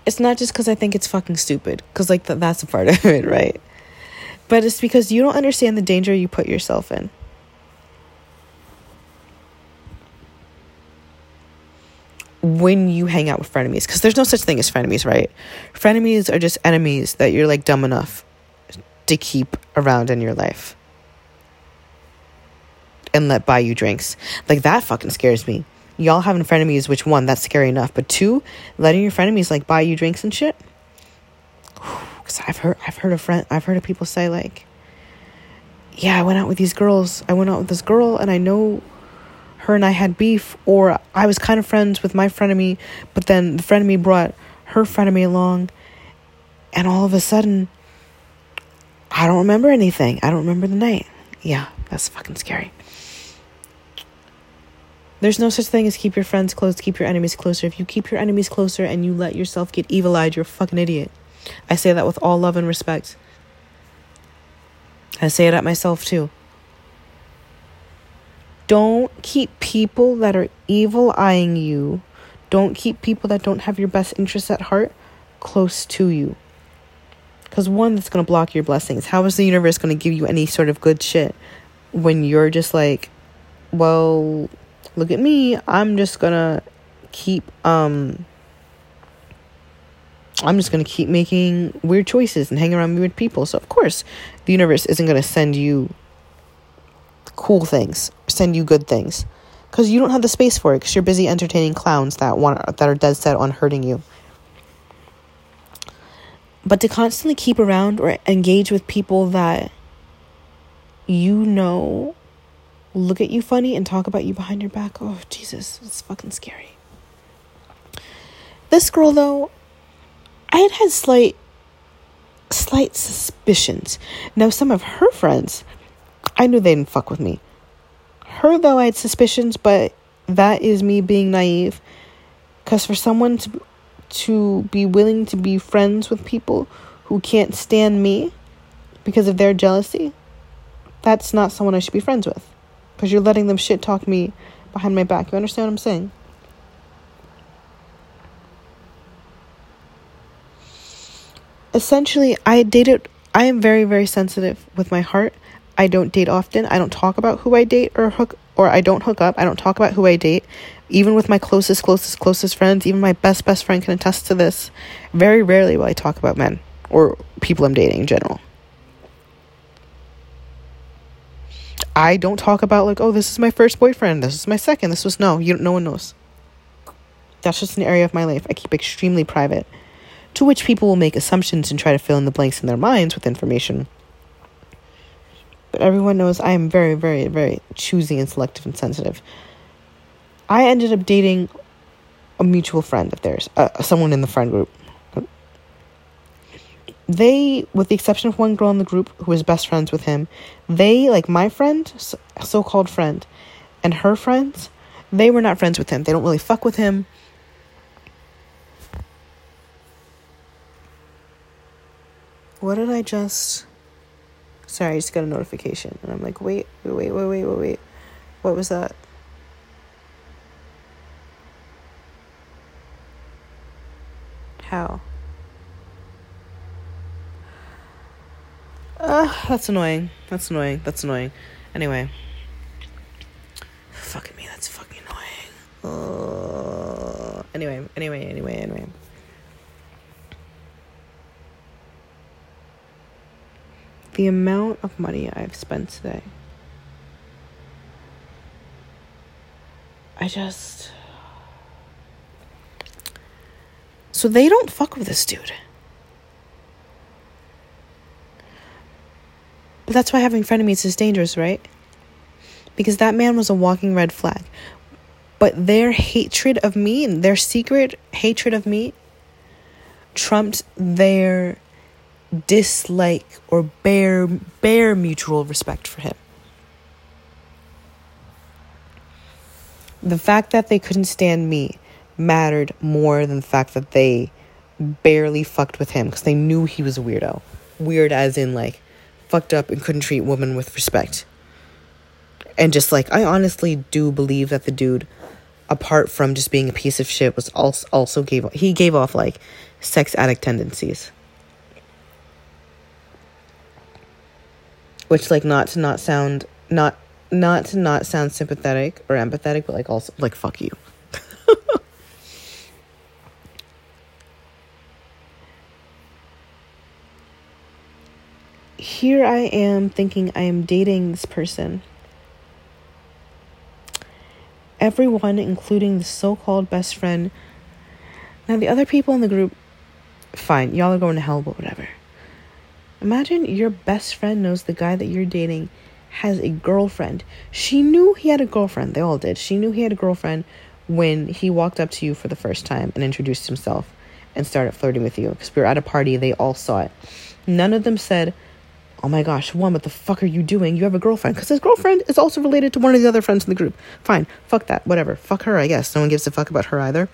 [SPEAKER 1] it's not just because I think it's fucking stupid, because like th- that's a part of it, right? But it's because you don't understand the danger you put yourself in. When you hang out with frenemies because there's no such thing as frenemies right? Frenemies are just enemies that you're like dumb enough to keep around in your life and let buy you drinks. Like that fucking scares me. Y'all having frenemies which one that's scary enough but two letting your frenemies like buy you drinks and shit? Because i've heard i've heard of friend i've heard of people say like yeah i went out with these girls i went out with this girl and i know her and I had beef, or I was kind of friends with my frenemy, but then the frenemy brought her frenemy along, and all of a sudden, I don't remember anything. I don't remember the night. Yeah, that's fucking scary. There's no such thing as keep your friends close, keep your enemies closer. If you keep your enemies closer and you let yourself get evil eyed, you're a fucking idiot. I say that with all love and respect. I say it at myself too. Don't keep people that are evil eyeing you. Don't keep people that don't have your best interests at heart close to you. Because one, that's going to block your blessings. How is the universe going to give you any sort of good shit when you're just like, well, look at me. I'm just going to keep, um, I'm just going to keep making weird choices and hang around weird people. So, of course, the universe isn't going to send you cool things, send you good things. Because you don't have the space for it because you're busy entertaining clowns that want that are dead set on hurting you. But to constantly keep around or engage with people that you know look at you funny and talk about you behind your back, oh Jesus, it's fucking scary. This girl though, I had had slight slight suspicions. Now some of her friends I knew they didn't fuck with me. Her, though, I had suspicions, but that is me being naive. Because for someone to, to be willing to be friends with people who can't stand me because of their jealousy, that's not someone I should be friends with. Because you're letting them shit talk me behind my back. You understand what I'm saying? Essentially, I dated, I am very, very sensitive with my heart I don't date often. I don't talk about who I date or hook or I don't hook up. I don't talk about who I date. Even with my closest, closest, closest friends, even my best, best friend can attest to this. Very rarely will I talk about men or people I'm dating in general. I don't talk about like, oh, this is my first boyfriend. This is my second. This was no. You no one knows. That's just an area of my life I keep extremely private, to which people will make assumptions and try to fill in the blanks in their minds with information but everyone knows I am very, very, very choosy and selective and sensitive. I ended up dating a mutual friend of theirs, uh, someone in the friend group. They, with the exception of one girl in the group who was best friends with him, they, like my friend, so called friend, and her friends, they were not friends with him. They don't really fuck with him. What did I just. Sorry, I just got a notification. And I'm like, wait, wait, wait, wait, wait, wait. What was that? How? Uh, that's annoying. That's annoying. That's annoying. Anyway. Fucking me, that's fucking annoying. Uh, anyway, anyway, anyway, anyway. The amount of money I've spent today. I just. So they don't fuck with this dude. But that's why having frenemies is dangerous, right? Because that man was a walking red flag. But their hatred of me and their secret hatred of me trumped their dislike or bare bare mutual respect for him. The fact that they couldn't stand me mattered more than the fact that they barely fucked with him because they knew he was a weirdo. Weird as in like fucked up and couldn't treat women with respect. And just like I honestly do believe that the dude apart from just being a piece of shit was also also gave he gave off like sex addict tendencies. which like not to not sound not not to not sound sympathetic or empathetic, but like also like fuck you. Here I am thinking I am dating this person. Everyone, including the so called best friend. Now, the other people in the group, fine, y'all are going to hell, but whatever. Imagine your best friend knows the guy that you're dating has a girlfriend. She knew he had a girlfriend. They all did. She knew he had a girlfriend when he walked up to you for the first time and introduced himself and started flirting with you because we were at a party. They all saw it. None of them said, Oh my gosh, one, what the fuck are you doing? You have a girlfriend. Because his girlfriend is also related to one of the other friends in the group. Fine, fuck that, whatever. Fuck her, I guess. No one gives a fuck about her either.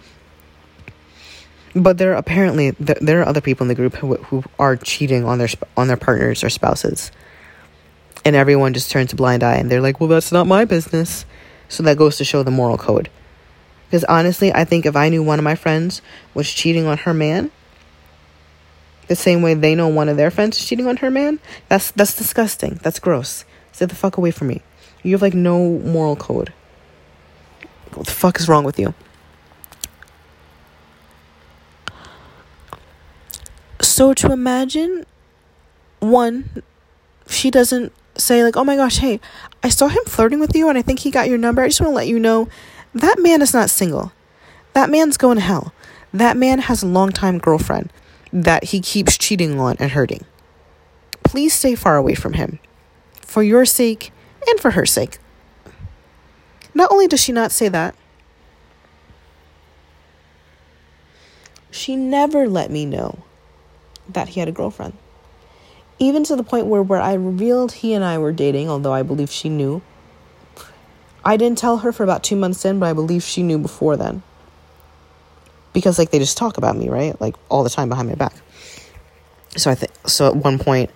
[SPEAKER 1] But there are apparently there are other people in the group who, who are cheating on their on their partners or spouses, and everyone just turns a blind eye and they're like, "Well, that's not my business." So that goes to show the moral code. Because honestly, I think if I knew one of my friends was cheating on her man, the same way they know one of their friends is cheating on her man. That's that's disgusting. That's gross. Stay the fuck away from me. You have like no moral code. What the fuck is wrong with you? So to imagine one, she doesn't say like, "Oh my gosh, hey, I saw him flirting with you and I think he got your number. I just want to let you know that man is not single. That man's going to hell. That man has a long-time girlfriend that he keeps cheating on and hurting. Please stay far away from him for your sake and for her sake. Not only does she not say that, she never let me know that he had a girlfriend. Even to the point where, where I revealed he and I were dating, although I believe she knew. I didn't tell her for about two months in, but I believe she knew before then because like they just talk about me, right? Like all the time behind my back. So I think so at one point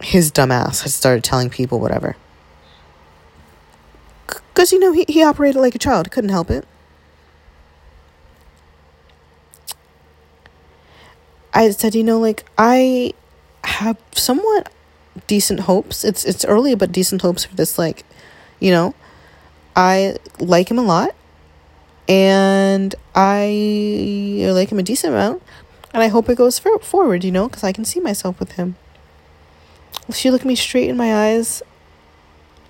[SPEAKER 1] his dumbass had started telling people whatever. Cuz you know he he operated like a child, couldn't help it. I said, you know, like I have somewhat decent hopes. It's it's early but decent hopes for this like, you know, I like him a lot and I like him a decent amount, and I hope it goes for- forward, you know, because I can see myself with him. She looked me straight in my eyes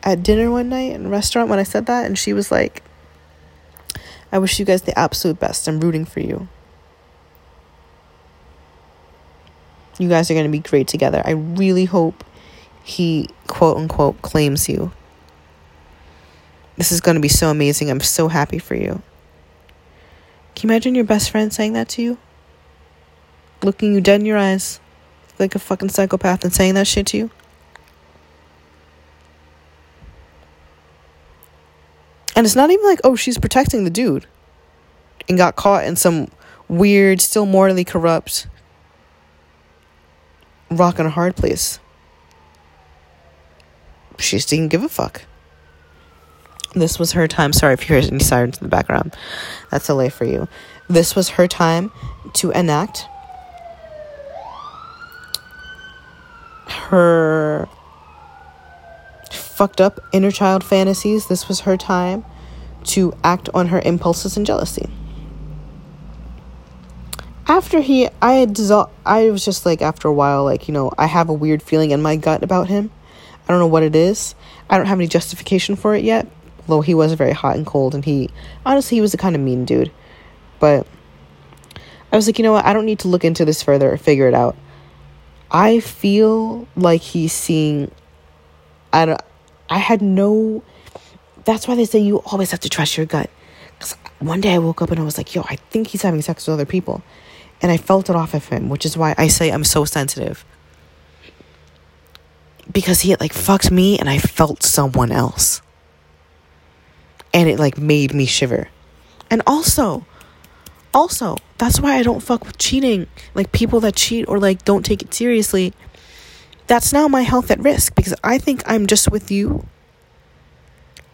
[SPEAKER 1] at dinner one night in a restaurant when I said that, and she was like, I wish you guys the absolute best. I'm rooting for you. You guys are going to be great together. I really hope he, quote unquote, claims you. This is going to be so amazing. I'm so happy for you. Can you imagine your best friend saying that to you? Looking you dead in your eyes like a fucking psychopath and saying that shit to you? And it's not even like, oh, she's protecting the dude and got caught in some weird, still morally corrupt rock and a hard place. She just didn't give a fuck. This was her time. Sorry if you hear any sirens in the background. That's LA for you. This was her time to enact her fucked up inner child fantasies. This was her time to act on her impulses and jealousy. After he, I had dissolved, I was just like, after a while, like, you know, I have a weird feeling in my gut about him. I don't know what it is. I don't have any justification for it yet, Though he was very hot and cold, and he honestly he was a kind of mean dude. But I was like, you know what? I don't need to look into this further or figure it out. I feel like he's seeing. I don't. I had no. That's why they say you always have to trust your gut. Because one day I woke up and I was like, yo, I think he's having sex with other people. And I felt it off of him, which is why I say I'm so sensitive. Because he had like fucked me and I felt someone else and it like made me shiver. And also, also, that's why I don't fuck with cheating. Like people that cheat or like don't take it seriously. That's now my health at risk because I think I'm just with you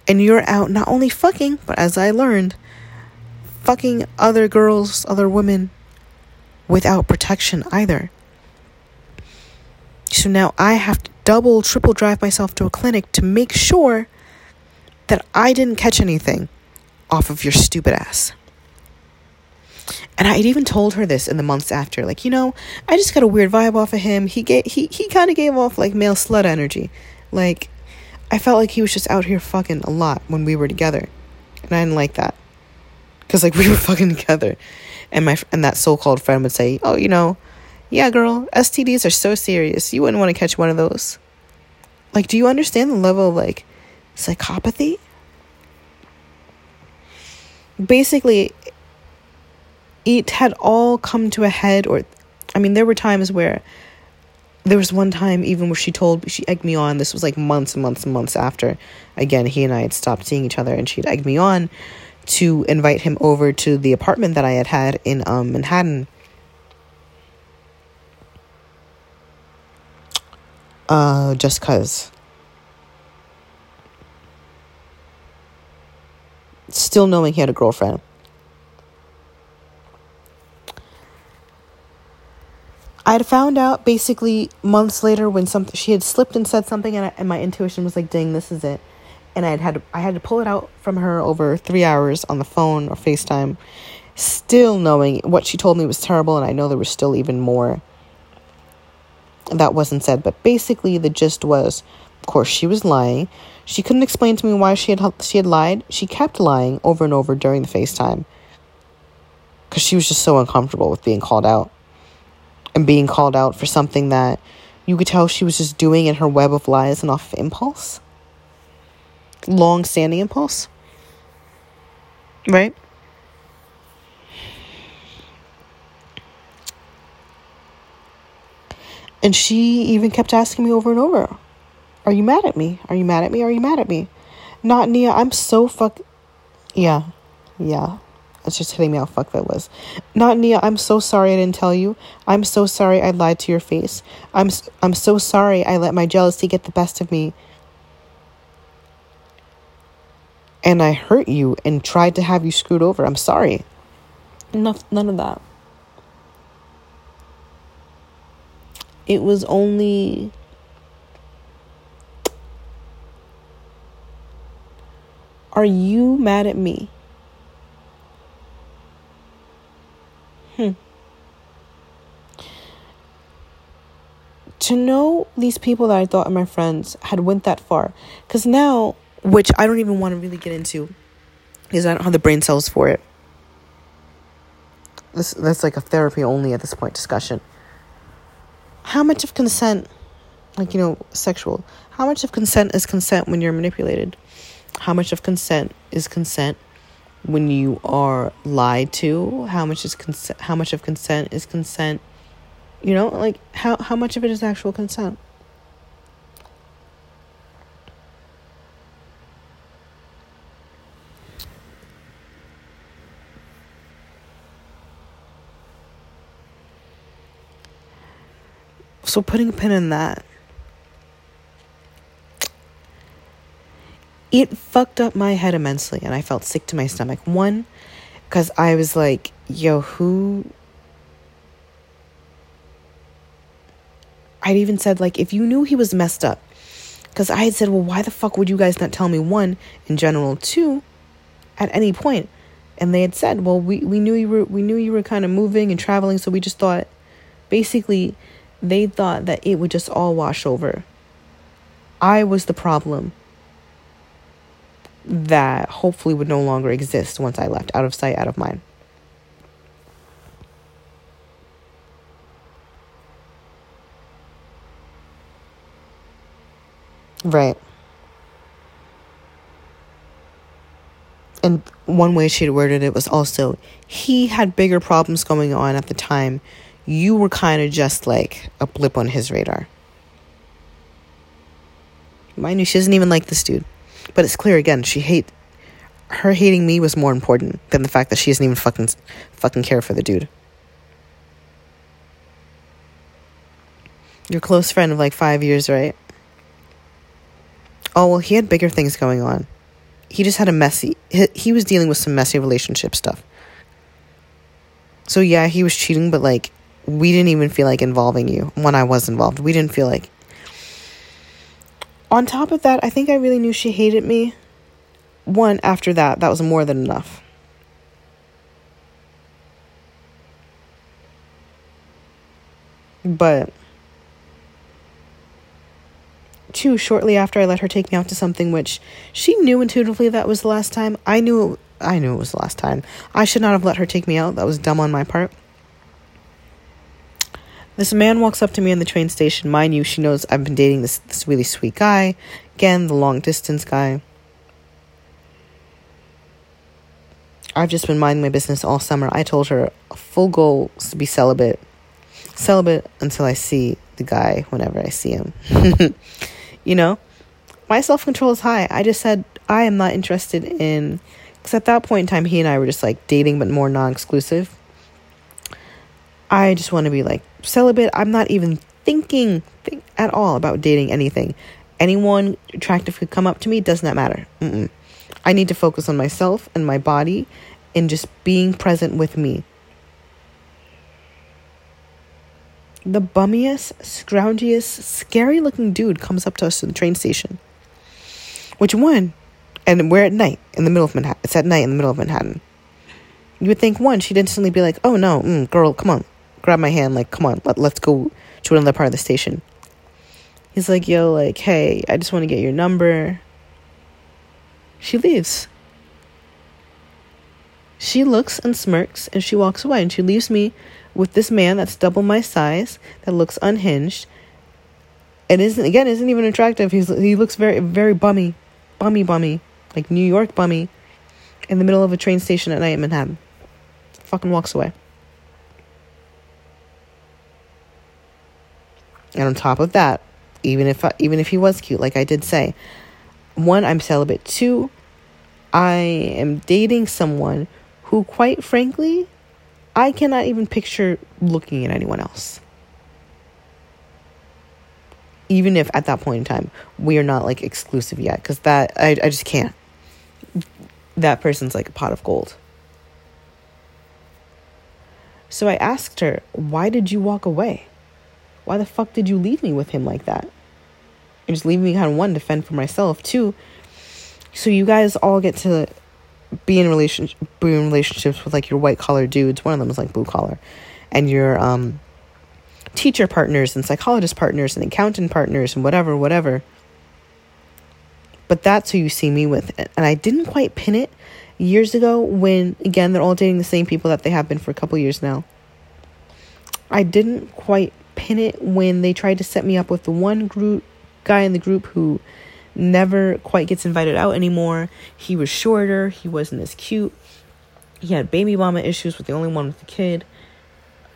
[SPEAKER 1] and you're out not only fucking, but as I learned, fucking other girls, other women without protection either. So now I have to double, triple drive myself to a clinic to make sure that I didn't catch anything off of your stupid ass. And I had even told her this in the months after, like, you know, I just got a weird vibe off of him. He gave he he kind of gave off like male slut energy. Like I felt like he was just out here fucking a lot when we were together. And I didn't like that. Cuz like we were fucking together. And my and that so-called friend would say, "Oh, you know, yeah, girl, STDs are so serious. You wouldn't want to catch one of those." Like, do you understand the level of like psychopathy? Basically, it had all come to a head or I mean, there were times where there was one time even where she told she egged me on this was like months and months and months after again he and i had stopped seeing each other and she'd egged me on to invite him over to the apartment that i had had in um, manhattan. Uh, just cuz still knowing he had a girlfriend. I had found out basically months later when something she had slipped and said something, and, I, and my intuition was like, "Dang, this is it." And I had to, I had to pull it out from her over three hours on the phone or Facetime, still knowing what she told me was terrible, and I know there was still even more that wasn't said. But basically, the gist was, of course, she was lying. She couldn't explain to me why she had she had lied. She kept lying over and over during the FaceTime because she was just so uncomfortable with being called out and being called out for something that you could tell she was just doing in her web of lies and off impulse. Long standing impulse. Right? And she even kept asking me over and over, Are you mad at me? Are you mad at me? Are you mad at me? Not Nia, I'm so fuck. Yeah. Yeah. It's just hitting me how fuck that was. Not Nia, I'm so sorry I didn't tell you. I'm so sorry I lied to your face. I'm I'm so sorry I let my jealousy get the best of me. And I hurt you and tried to have you screwed over. I'm sorry. Enough none of that. It was only Are you mad at me? Hmm. To know these people that I thought my friends had went that far, because now, which I don't even want to really get into, because I don't have the brain cells for it. This that's like a therapy only at this point discussion. How much of consent, like you know, sexual? How much of consent is consent when you're manipulated? How much of consent is consent when you are lied to how much is consent how much of consent is consent you know like how how much of it is actual consent so putting a pin in that it fucked up my head immensely and I felt sick to my stomach. One, because I was like, yo, who. I'd even said, like, if you knew he was messed up, because I had said, well, why the fuck would you guys not tell me? One, in general, two, at any point. And they had said, well, we, we knew you were we knew you were kind of moving and traveling, so we just thought basically they thought that it would just all wash over. I was the problem that hopefully would no longer exist once I left out of sight, out of mind. Right. And one way she'd worded it was also he had bigger problems going on at the time. You were kind of just like a blip on his radar. Mind you, she doesn't even like this dude. But it's clear again, she hate her hating me was more important than the fact that she doesn't even fucking fucking care for the dude. Your close friend of like five years, right? Oh well, he had bigger things going on. He just had a messy. He, he was dealing with some messy relationship stuff. So yeah, he was cheating, but like we didn't even feel like involving you when I was involved. We didn't feel like. On top of that, I think I really knew she hated me. One, after that, that was more than enough. But two, shortly after I let her take me out to something which she knew intuitively that was the last time. I knew I knew it was the last time. I should not have let her take me out. That was dumb on my part. This man walks up to me in the train station. Mind you, she knows I've been dating this this really sweet guy. Again, the long distance guy. I've just been minding my business all summer. I told her a full goal is to be celibate. Celibate until I see the guy whenever I see him. you know, my self control is high. I just said I am not interested in, because at that point in time, he and I were just like dating, but more non exclusive. I just want to be like celibate. I'm not even thinking at all about dating anything. Anyone attractive could come up to me, does not matter. Mm-mm. I need to focus on myself and my body and just being present with me. The bummiest, scroungiest, scary looking dude comes up to us in the train station. Which one? And we're at night in the middle of Manhattan. It's at night in the middle of Manhattan. You would think one, she'd instantly be like, oh no, mm, girl, come on, grab my hand, like, come on, let, let's go to another part of the station. He's like, yo, like, hey, I just want to get your number. She leaves. She looks and smirks and she walks away and she leaves me with this man that's double my size, that looks unhinged, and isn't again isn't even attractive. He's he looks very very bummy, bummy bummy, like New York bummy, in the middle of a train station at night in Manhattan. Fucking walks away. And on top of that, even if even if he was cute, like I did say, one, I'm celibate. Two, I am dating someone who, quite frankly, I cannot even picture looking at anyone else. Even if at that point in time we are not like exclusive yet, because that I, I just can't. That person's like a pot of gold. So I asked her, Why did you walk away? Why the fuck did you leave me with him like that? And just leave me kind of one to fend for myself. Two, so you guys all get to be in relationship be in relationships with like your white collar dudes. One of them is like blue collar, and your um teacher partners and psychologist partners and accountant partners and whatever, whatever. But that's who you see me with, and I didn't quite pin it years ago when again they're all dating the same people that they have been for a couple years now. I didn't quite pin it when they tried to set me up with the one group guy in the group who never quite gets invited out anymore. He was shorter, he wasn't as cute. He had baby mama issues with the only one with the kid.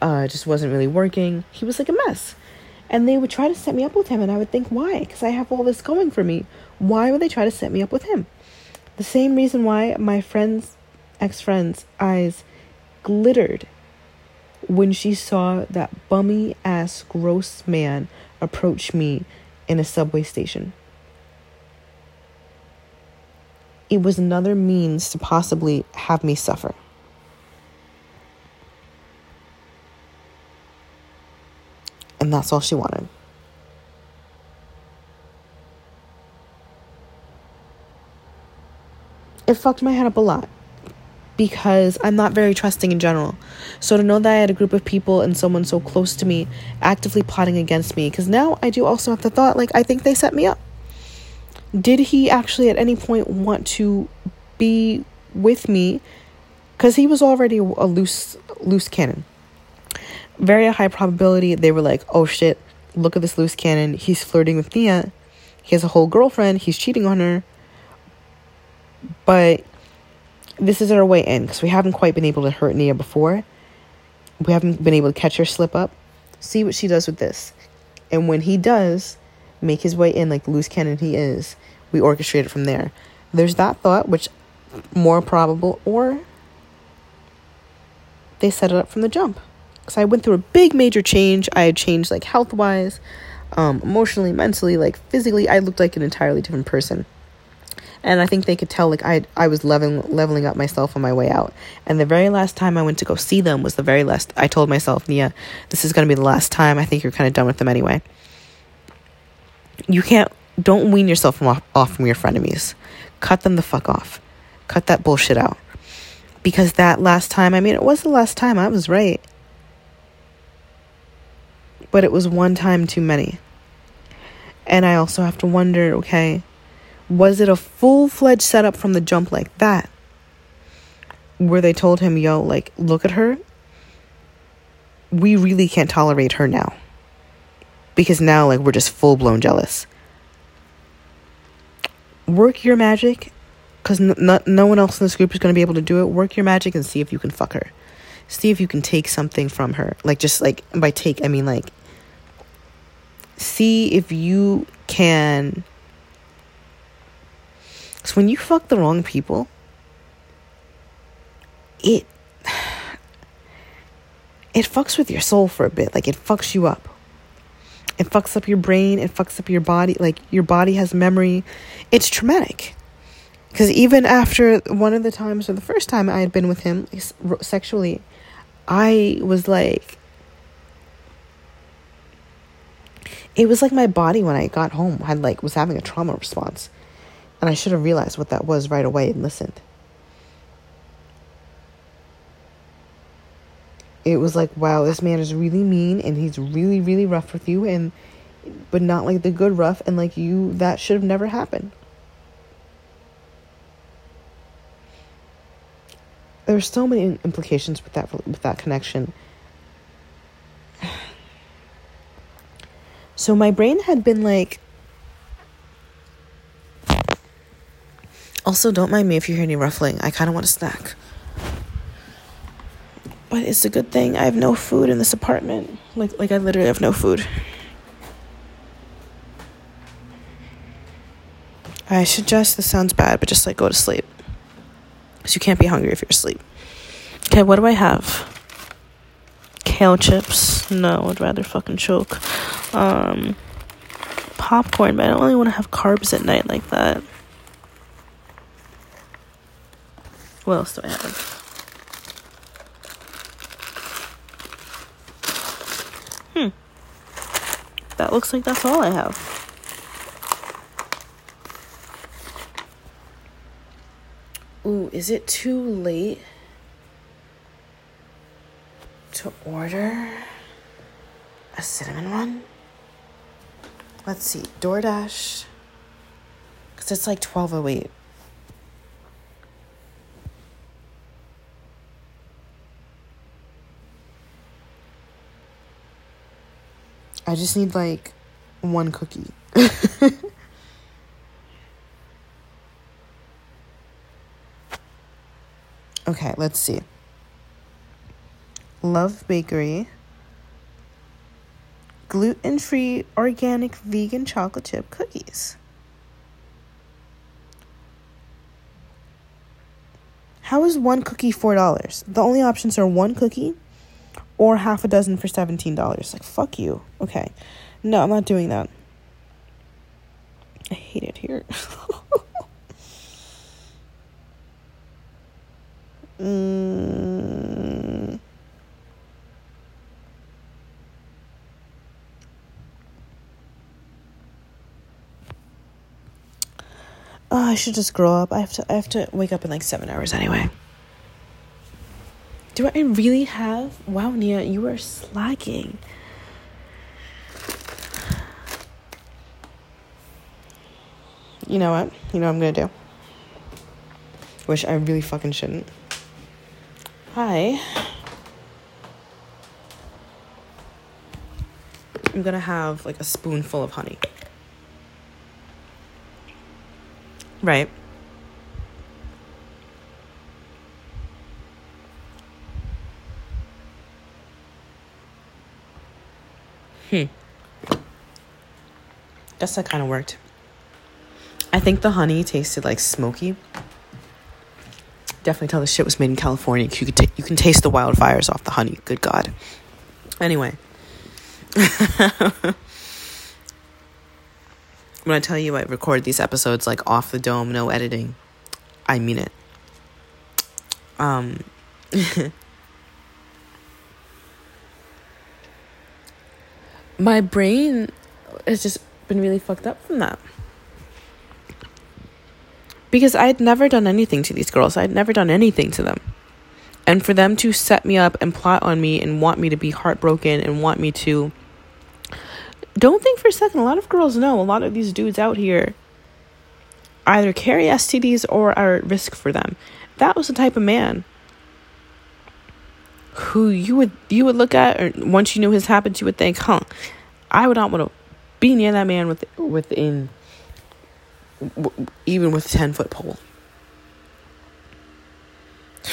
[SPEAKER 1] Uh just wasn't really working. He was like a mess. And they would try to set me up with him and I would think why? Cuz I have all this going for me. Why would they try to set me up with him? The same reason why my friend's ex-friend's eyes glittered when she saw that bummy ass gross man approach me in a subway station. It was another means to possibly have me suffer. And that's all she wanted. It fucked my head up a lot because I'm not very trusting in general. So to know that I had a group of people and someone so close to me actively plotting against me, because now I do also have the thought like, I think they set me up. Did he actually at any point want to be with me? Because he was already a loose, loose cannon. Very high probability they were like, oh shit, look at this loose cannon. He's flirting with Nia. He has a whole girlfriend. He's cheating on her. But this is our way in because we haven't quite been able to hurt Nia before. We haven't been able to catch her slip up. See what she does with this. And when he does make his way in like loose cannon he is, we orchestrate it from there. There's that thought, which more probable, or they set it up from the jump. Because I went through a big major change. I had changed like health wise, um, emotionally, mentally, like physically. I looked like an entirely different person and I think they could tell like I I was leveling leveling up myself on my way out. And the very last time I went to go see them was the very last. I told myself, Nia, this is gonna be the last time. I think you're kind of done with them anyway. You can't. Don't wean yourself from off, off from your frenemies. Cut them the fuck off. Cut that bullshit out. Because that last time, I mean, it was the last time. I was right. but it was one time too many. And I also have to wonder okay, was it a full fledged setup from the jump like that? Where they told him, yo, like, look at her. We really can't tolerate her now. Because now, like, we're just full blown jealous. Work your magic, because no, no one else in this group is going to be able to do it. Work your magic and see if you can fuck her. See if you can take something from her. Like, just like, by take, I mean, like, see if you can. Because when you fuck the wrong people, it it fucks with your soul for a bit. Like it fucks you up. It fucks up your brain. It fucks up your body. Like your body has memory. It's traumatic. Because even after one of the times, or the first time I had been with him sexually, I was like, it was like my body when I got home had like was having a trauma response, and I should have realized what that was right away and listened. it was like, wow, this man is really mean and he's really, really rough with you and but not like the good rough and like you that should have never happened. There's so many implications with that with that connection. So my brain had been like Also, don't mind me if you hear any ruffling. I kind of want a snack. But it's a good thing I have no food in this apartment. Like like I literally have no food. I suggest this sounds bad, but just like go to sleep. Because you can't be hungry if you're asleep. Okay, what do I have? Kale chips. No, I'd rather fucking choke. Um, popcorn, but I don't really want to have carbs at night like that. What else do I have? Hmm. That looks like that's all I have. Ooh, is it too late to order a cinnamon one? Let's see, DoorDash. Because it's like 1208. I just need like one cookie. okay, let's see. Love Bakery. Gluten free, organic, vegan chocolate chip cookies. How is one cookie $4? The only options are one cookie or half a dozen for $17. Like, fuck you. Okay. No, I'm not doing that. I hate it here. mm. Oh, I should just grow up. I have to I have to wake up in like 7 hours anyway. Do I really have? Wow, Nia, you are slacking. You know what? You know what I'm gonna do? Which I really fucking shouldn't. Hi. I'm gonna have like a spoonful of honey. Right. Hmm. Guess that kind of worked. I think the honey tasted like smoky. Definitely tell the shit was made in California. You could t- you can taste the wildfires off the honey. Good God. Anyway. when I tell you I record these episodes like off the dome, no editing, I mean it. Um my brain has just been really fucked up from that. Because I had never done anything to these girls. I had never done anything to them. And for them to set me up and plot on me and want me to be heartbroken and want me to don't think for a second. A lot of girls know a lot of these dudes out here either carry STDs or are at risk for them. That was the type of man who you would you would look at, or once you knew his habits, you would think, "Huh, I would not want to be near that man with within even with a ten foot pole."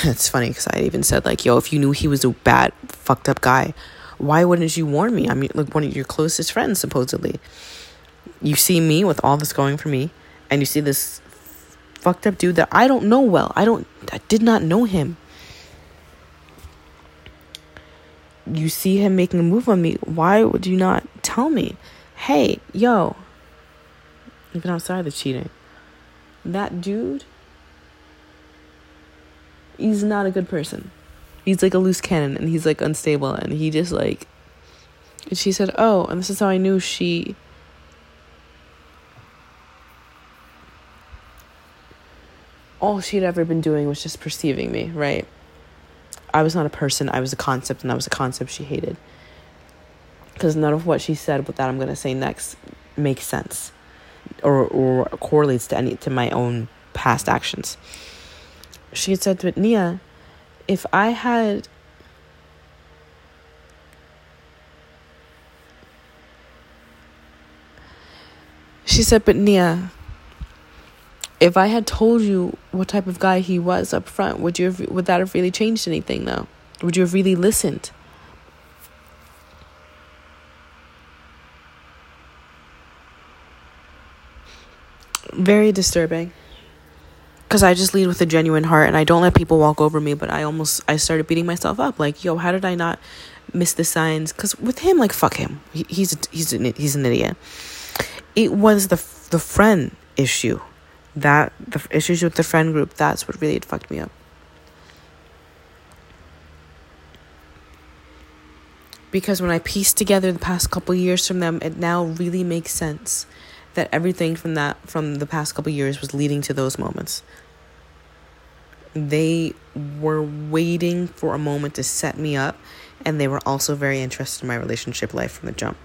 [SPEAKER 1] It's funny because I even said like, "Yo, if you knew he was a bad, fucked up guy, why wouldn't you warn me? I mean, like one of your closest friends, supposedly. You see me with all this going for me, and you see this fucked up dude that I don't know well. I don't, I did not know him. You see him making a move on me. Why would you not tell me? Hey, yo, even outside the cheating, that dude, he's not a good person he's like a loose cannon and he's like unstable and he just like and she said oh and this is how i knew she all she'd ever been doing was just perceiving me right i was not a person i was a concept and i was a concept she hated. Because none of what she said but that i'm going to say next makes sense or or correlates to any to my own past actions. She had said to it, nia if I had She said, "But Nia, if I had told you what type of guy he was up front, would you have, would that have really changed anything though? Would you have really listened?" Very disturbing because I just lead with a genuine heart and I don't let people walk over me. But I almost I started beating myself up like, yo, how did I not miss the signs? Because with him, like, fuck him, he, he's a, he's an, he's an idiot. It was the the friend issue, that the issues with the friend group. That's what really fucked me up. Because when I pieced together the past couple years from them, it now really makes sense that everything from that from the past couple years was leading to those moments they were waiting for a moment to set me up and they were also very interested in my relationship life from the jump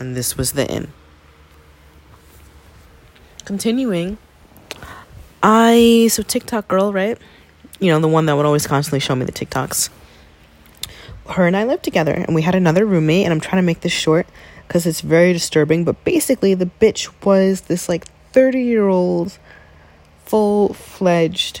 [SPEAKER 1] and this was the end continuing i so tiktok girl right you know the one that would always constantly show me the tiktoks her and i lived together and we had another roommate and i'm trying to make this short because it's very disturbing. But basically, the bitch was this like 30 year old, full fledged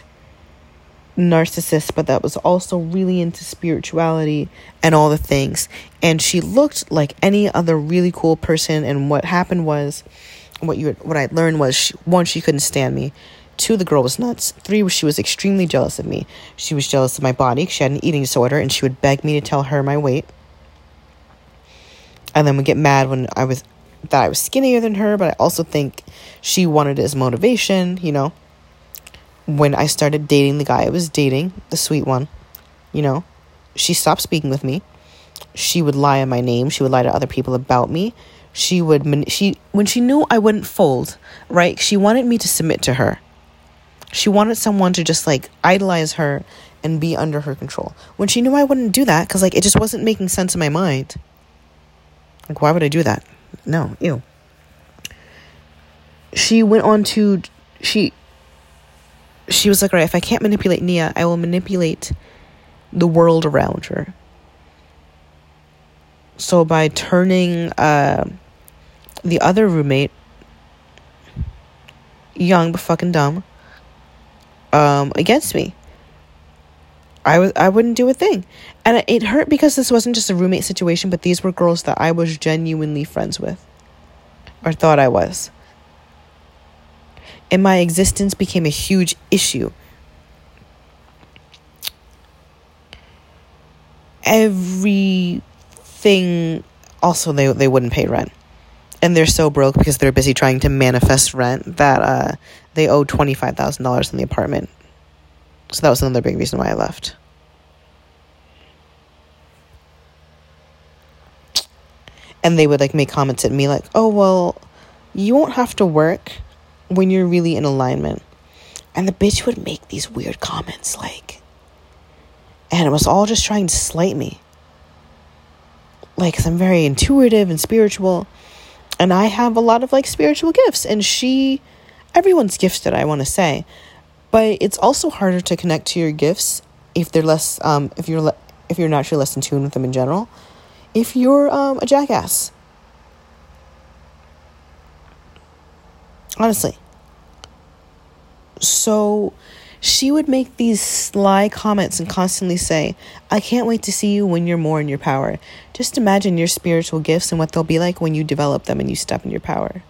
[SPEAKER 1] narcissist, but that was also really into spirituality and all the things. And she looked like any other really cool person. And what happened was, what you what I learned was, she, one, she couldn't stand me. Two, the girl was nuts. Three, she was extremely jealous of me. She was jealous of my body. She had an eating disorder, and she would beg me to tell her my weight and then would get mad when I was that I was skinnier than her, but I also think she wanted it as motivation, you know. When I started dating the guy I was dating, the sweet one, you know, she stopped speaking with me. She would lie on my name. She would lie to other people about me. She would she when she knew I wouldn't fold, right? She wanted me to submit to her. She wanted someone to just like idolize her and be under her control. When she knew I wouldn't do that cuz like it just wasn't making sense in my mind. Like, why would I do that? No, ew. She went on to, she, she was like, all right, if I can't manipulate Nia, I will manipulate the world around her. So by turning uh, the other roommate, young but fucking dumb, um, against me. I was I wouldn't do a thing. And it hurt because this wasn't just a roommate situation, but these were girls that I was genuinely friends with or thought I was. And my existence became a huge issue. Everything also they they wouldn't pay rent. And they're so broke because they're busy trying to manifest rent that uh, they owe $25,000 in the apartment so that was another big reason why I left. And they would like make comments at me like, "Oh, well, you won't have to work when you're really in alignment." And the bitch would make these weird comments like and it was all just trying to slight me. Like, cause I'm very intuitive and spiritual. And I have a lot of like spiritual gifts, and she, everyone's gifted, I want to say. But it's also harder to connect to your gifts if they're less, um, if you're, le- if you're naturally less in tune with them in general. If you're um, a jackass, honestly. So she would make these sly comments and constantly say, I can't wait to see you when you're more in your power. Just imagine your spiritual gifts and what they'll be like when you develop them and you step in your power.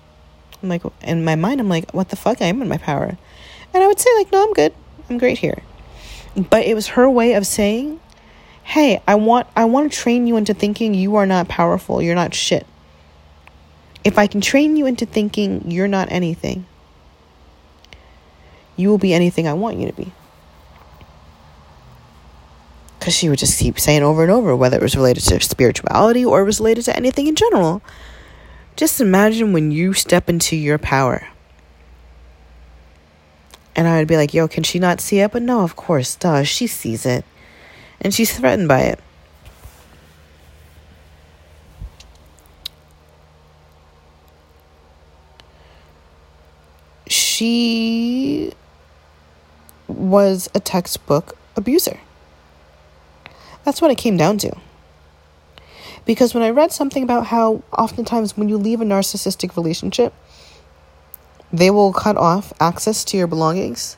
[SPEAKER 1] I'm like, in my mind, I'm like, what the fuck? I am in my power. And I would say, like, no, I'm good. I'm great here. But it was her way of saying, hey, I want I want to train you into thinking you are not powerful. You're not shit. If I can train you into thinking you're not anything, you will be anything I want you to be. Because she would just keep saying over and over, whether it was related to spirituality or it was related to anything in general. Just imagine when you step into your power. And I would be like, yo, can she not see it? But no, of course, duh, she sees it. And she's threatened by it. She was a textbook abuser. That's what it came down to. Because when I read something about how oftentimes when you leave a narcissistic relationship, they will cut off access to your belongings.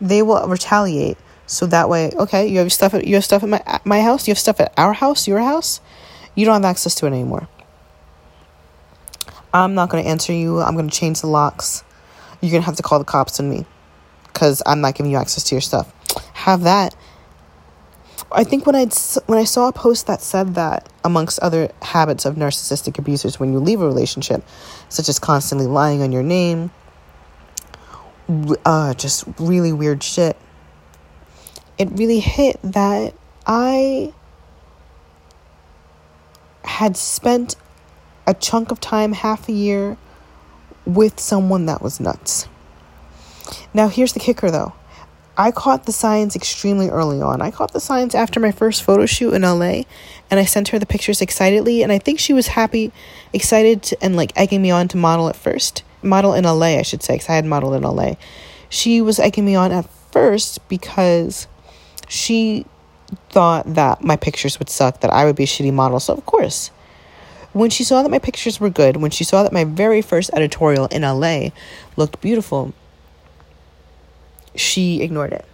[SPEAKER 1] They will retaliate. So that way, okay, you have stuff at you have stuff at my my house, you have stuff at our house, your house. You don't have access to it anymore. I'm not going to answer you. I'm going to change the locks. You're going to have to call the cops on me because I'm not giving you access to your stuff. Have that. I think when I when I saw a post that said that amongst other habits of narcissistic abusers when you leave a relationship, such as constantly lying on your name, uh, just really weird shit. It really hit that I had spent a chunk of time, half a year, with someone that was nuts. Now, here's the kicker though. I caught the signs extremely early on. I caught the signs after my first photo shoot in LA, and I sent her the pictures excitedly, and I think she was happy, excited, to, and like egging me on to model at first. Model in LA, I should say, because I had modeled in LA. She was egging me on at first because she thought that my pictures would suck, that I would be a shitty model. So, of course, when she saw that my pictures were good, when she saw that my very first editorial in LA looked beautiful, she ignored it.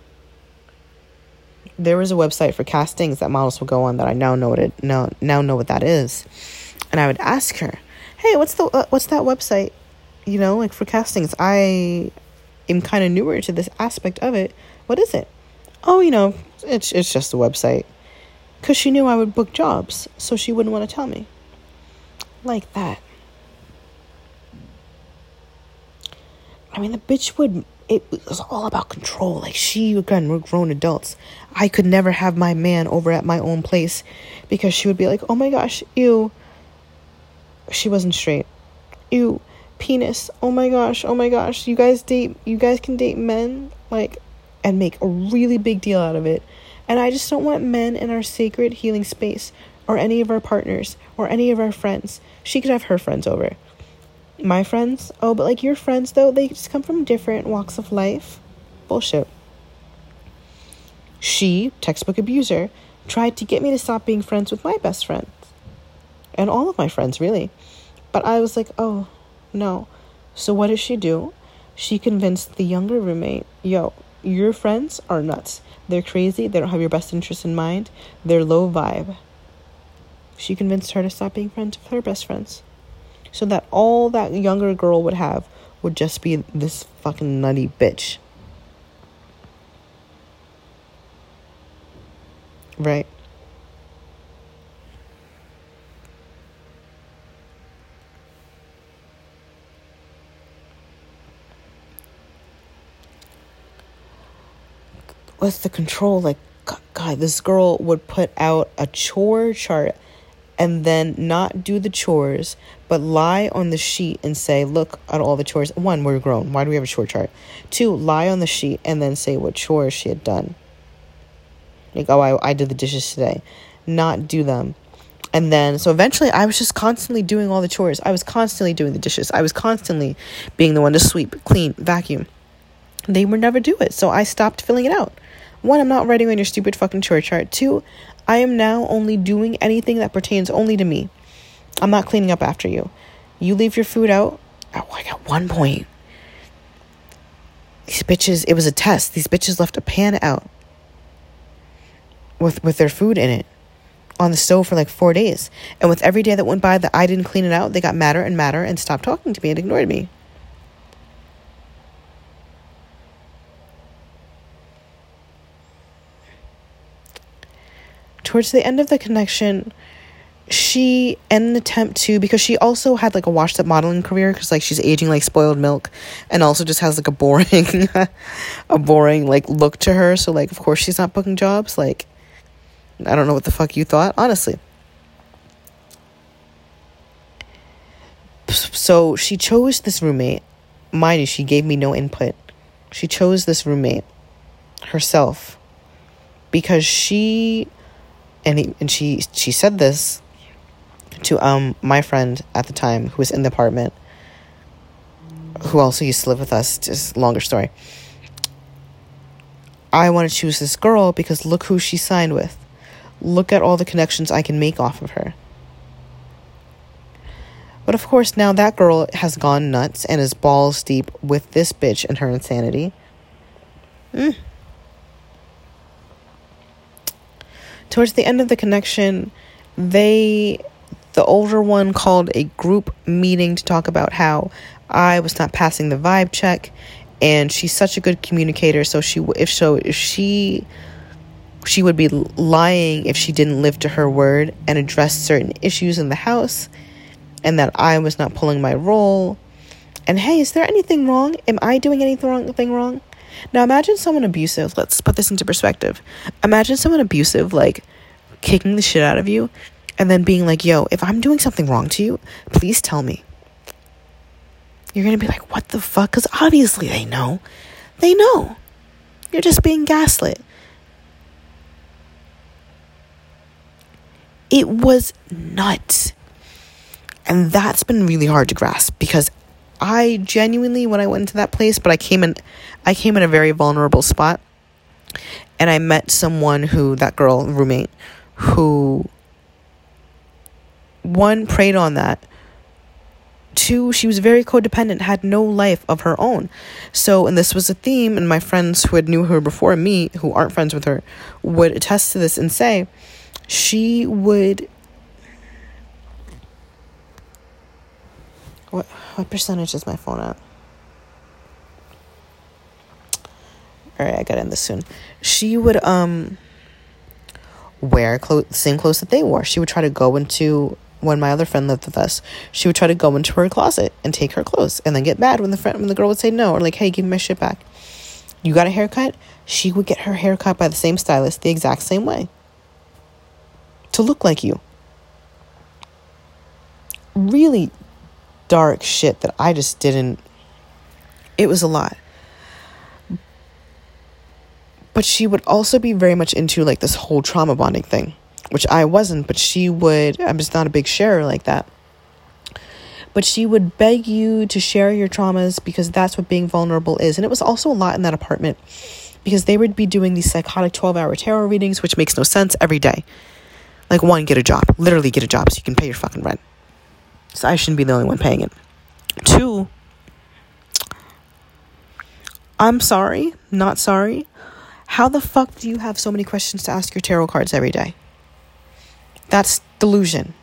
[SPEAKER 1] There was a website for castings that models would go on that I now know what it now now know what that is, and I would ask her, "Hey, what's the uh, what's that website? You know, like for castings. I am kind of newer to this aspect of it. What is it? Oh, you know, it's it's just a website." Because she knew I would book jobs, so she wouldn't want to tell me. Like that. I mean, the bitch would it was all about control. Like she again, we're grown adults. I could never have my man over at my own place because she would be like, "Oh my gosh, ew." She wasn't straight. Ew, penis. Oh my gosh, oh my gosh. You guys date. You guys can date men like, and make a really big deal out of it. And I just don't want men in our sacred healing space, or any of our partners, or any of our friends. She could have her friends over my friends, oh, but like your friends though, they just come from different walks of life. Bullshit. She, textbook abuser, tried to get me to stop being friends with my best friends. And all of my friends, really. But I was like, oh, no. So what does she do? She convinced the younger roommate, yo, your friends are nuts. They're crazy. They don't have your best interest in mind. They're low vibe. She convinced her to stop being friends with her best friends so that all that younger girl would have would just be this fucking nutty bitch. Right? With the control, like, God, this girl would put out a chore chart and then not do the chores, but lie on the sheet and say, Look at all the chores. One, we're grown. Why do we have a chore chart? Two, lie on the sheet and then say what chores she had done. Like, oh, I, I did the dishes today. Not do them. And then, so eventually, I was just constantly doing all the chores. I was constantly doing the dishes. I was constantly being the one to sweep, clean, vacuum. They would never do it. So I stopped filling it out. One, I'm not writing on your stupid fucking chore chart. Two, I am now only doing anything that pertains only to me. I'm not cleaning up after you. You leave your food out. Oh, I one point. These bitches, it was a test. These bitches left a pan out with with their food in it on the stove for like four days. And with every day that went by that I didn't clean it out, they got madder and madder and stopped talking to me and ignored me. Towards the end of the connection, she in an attempt to because she also had like a washed up modeling career because like she's aging like spoiled milk and also just has like a boring a boring like look to her so like of course she's not booking jobs like I don't know what the fuck you thought, honestly. So she chose this roommate. Mind you, she gave me no input. She chose this roommate herself because she and he, and she she said this to um my friend at the time who was in the apartment who also used to live with us just longer story i want to choose this girl because look who she signed with Look at all the connections I can make off of her. But of course, now that girl has gone nuts and is balls deep with this bitch and her insanity. Mm. Towards the end of the connection, they, the older one, called a group meeting to talk about how I was not passing the vibe check, and she's such a good communicator. So she, if so, if she she would be lying if she didn't live to her word and address certain issues in the house, and that I was not pulling my role. And hey, is there anything wrong? Am I doing anything wrong? Now imagine someone abusive. Let's put this into perspective. Imagine someone abusive, like kicking the shit out of you, and then being like, "Yo, if I'm doing something wrong to you, please tell me." You're gonna be like, "What the fuck?" Because obviously they know. They know. You're just being gaslit. It was nuts. And that's been really hard to grasp because I genuinely when I went into that place, but I came in I came in a very vulnerable spot. And I met someone who that girl roommate who one preyed on that two she was very codependent had no life of her own so and this was a theme and my friends who had knew her before me who aren't friends with her would attest to this and say she would what what percentage is my phone at? All right, I got in this soon. She would um wear clothes, the same clothes that they wore. She would try to go into when my other friend lived with us. She would try to go into her closet and take her clothes, and then get mad when the friend when the girl would say no or like, "Hey, give me my shit back." You got a haircut? She would get her haircut by the same stylist the exact same way to look like you. Really dark shit that I just didn't. It was a lot. But she would also be very much into like this whole trauma bonding thing, which I wasn't, but she would. I'm just not a big sharer like that. But she would beg you to share your traumas because that's what being vulnerable is. And it was also a lot in that apartment because they would be doing these psychotic 12 hour tarot readings, which makes no sense every day. Like, one, get a job. Literally get a job so you can pay your fucking rent. So I shouldn't be the only one paying it. Two, I'm sorry, not sorry. How the fuck do you have so many questions to ask your tarot cards every day? That's delusion.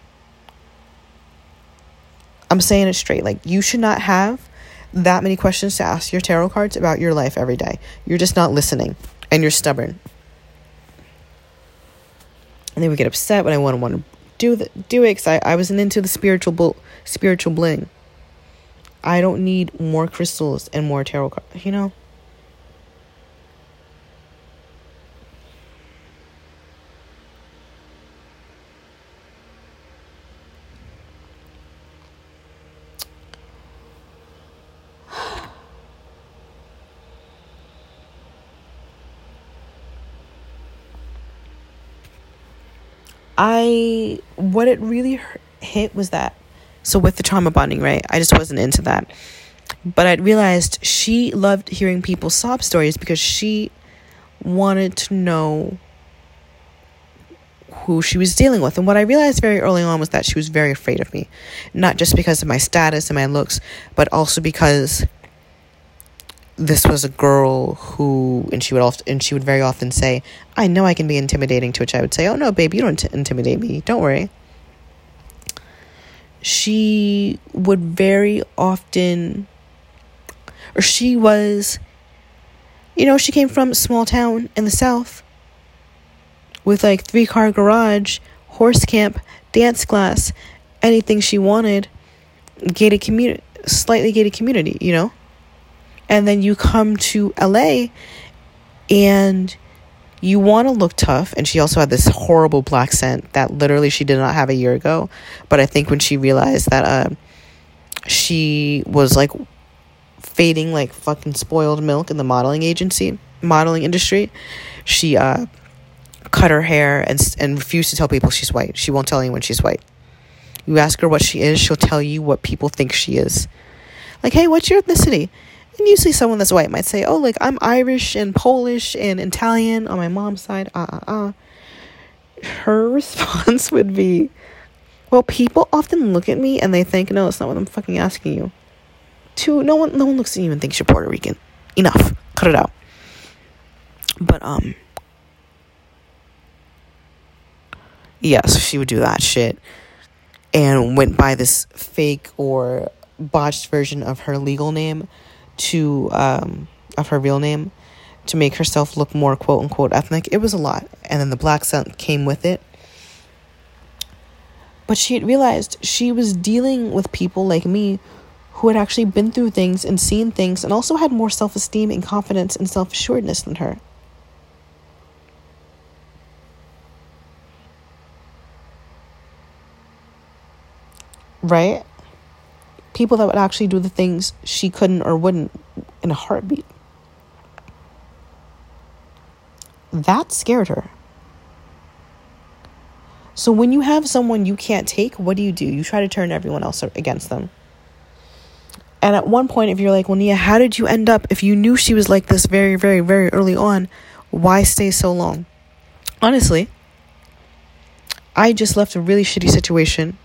[SPEAKER 1] I'm saying it straight. Like, you should not have that many questions to ask your tarot cards about your life every day. You're just not listening and you're stubborn and they would get upset when I wouldn't want to do the, do it because I, I wasn't into the spiritual bl- spiritual bling. I don't need more crystals and more tarot cards, you know. I what it really hit was that so with the trauma bonding, right? I just wasn't into that. But I realized she loved hearing people's sob stories because she wanted to know who she was dealing with. And what I realized very early on was that she was very afraid of me. Not just because of my status and my looks, but also because this was a girl who and she would often and she would very often say, "I know I can be intimidating," to which I would say, "Oh no, babe, you don't t- intimidate me. Don't worry." She would very often or she was you know, she came from a small town in the south with like three car garage, horse camp, dance class, anything she wanted, gated community, slightly gated community, you know? And then you come to LA and you want to look tough. And she also had this horrible black scent that literally she did not have a year ago. But I think when she realized that uh, she was like fading like fucking spoiled milk in the modeling agency, modeling industry, she uh, cut her hair and and refused to tell people she's white. She won't tell anyone she's white. You ask her what she is, she'll tell you what people think she is. Like, hey, what's your ethnicity? And usually someone that's white might say, oh, like I'm Irish and Polish and Italian on my mom's side. Ah, ah, uh. Her response would be, well, people often look at me and they think, no, it's not what I'm fucking asking you. Two, no one, no one looks at you and thinks you're Puerto Rican. Enough. Cut it out. But um, yes, she would do that shit and went by this fake or botched version of her legal name to um, of her real name to make herself look more quote unquote ethnic. It was a lot, and then the black scent came with it. But she had realized she was dealing with people like me who had actually been through things and seen things and also had more self esteem and confidence and self assuredness than her. right? People that would actually do the things she couldn't or wouldn't in a heartbeat. That scared her. So when you have someone you can't take, what do you do? You try to turn everyone else against them. And at one point, if you're like, well, Nia, how did you end up? If you knew she was like this very, very, very early on, why stay so long? Honestly, I just left a really shitty situation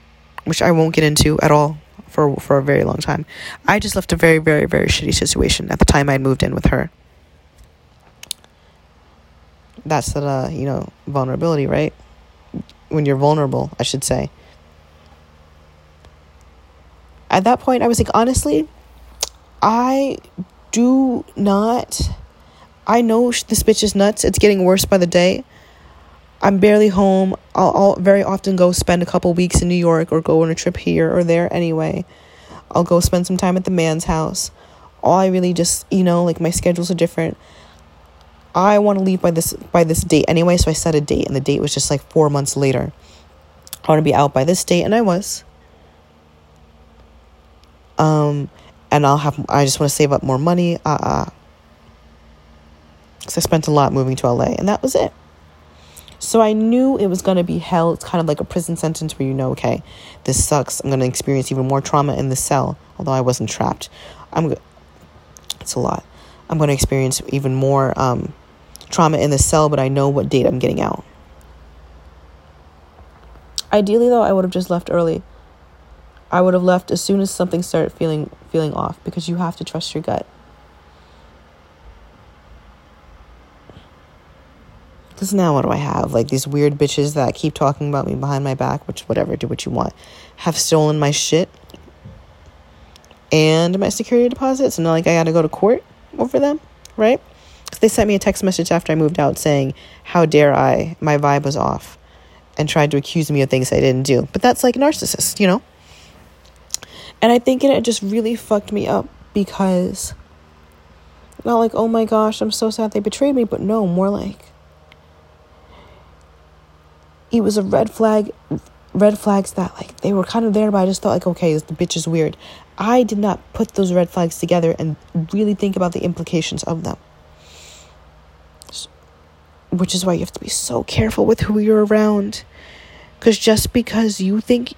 [SPEAKER 1] which I won't get into at all for for a very long time. I just left a very very very shitty situation at the time I moved in with her. That's the uh, you know vulnerability, right? When you're vulnerable, I should say. At that point, I was like, honestly, I do not. I know this bitch is nuts. It's getting worse by the day. I'm barely home. I'll, I'll very often go spend a couple weeks in New York or go on a trip here or there anyway. I'll go spend some time at the man's house. All I really just, you know, like my schedules are different. I want to leave by this by this date anyway, so I set a date and the date was just like 4 months later. I want to be out by this date and I was. Um and I'll have I just want to save up more money. Uh-uh. Cuz I spent a lot moving to LA and that was it. So I knew it was going to be hell. It's kind of like a prison sentence where you know, okay, this sucks. I'm going to experience even more trauma in the cell, although I wasn't trapped. I'm it's a lot. I'm going to experience even more um, trauma in the cell, but I know what date I'm getting out. Ideally, though, I would have just left early. I would have left as soon as something started feeling feeling off because you have to trust your gut. Because now what do I have? Like these weird bitches that keep talking about me behind my back, which, whatever, do what you want, have stolen my shit and my security deposits. And not like I got to go to court over them, right? Because they sent me a text message after I moved out saying, How dare I? My vibe was off. And tried to accuse me of things I didn't do. But that's like narcissist, you know? And I think it just really fucked me up because not like, oh my gosh, I'm so sad they betrayed me, but no, more like, it was a red flag red flags that like they were kind of there but i just thought like okay the bitch is weird i did not put those red flags together and really think about the implications of them which is why you have to be so careful with who you're around Because just because you think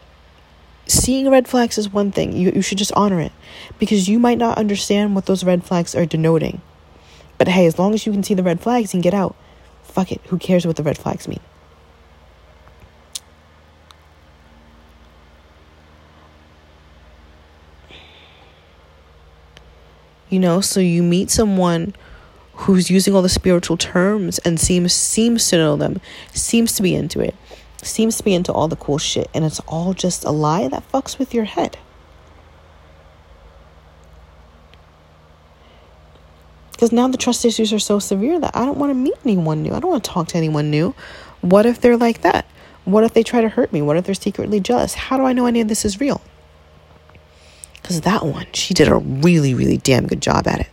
[SPEAKER 1] seeing red flags is one thing, you, you should just honor it. Because you might not understand what those red flags are denoting. But hey, as long as you can see the red flags and get out, fuck it. Who cares what the red flags mean? You know, so you meet someone who's using all the spiritual terms and seems seems to know them, seems to be into it, seems to be into all the cool shit, and it's all just a lie that fucks with your head. Because now the trust issues are so severe that I don't want to meet anyone new. I don't want to talk to anyone new. What if they're like that? What if they try to hurt me? What if they're secretly jealous? How do I know any of this is real? Because that one, she did a really, really damn good job at it.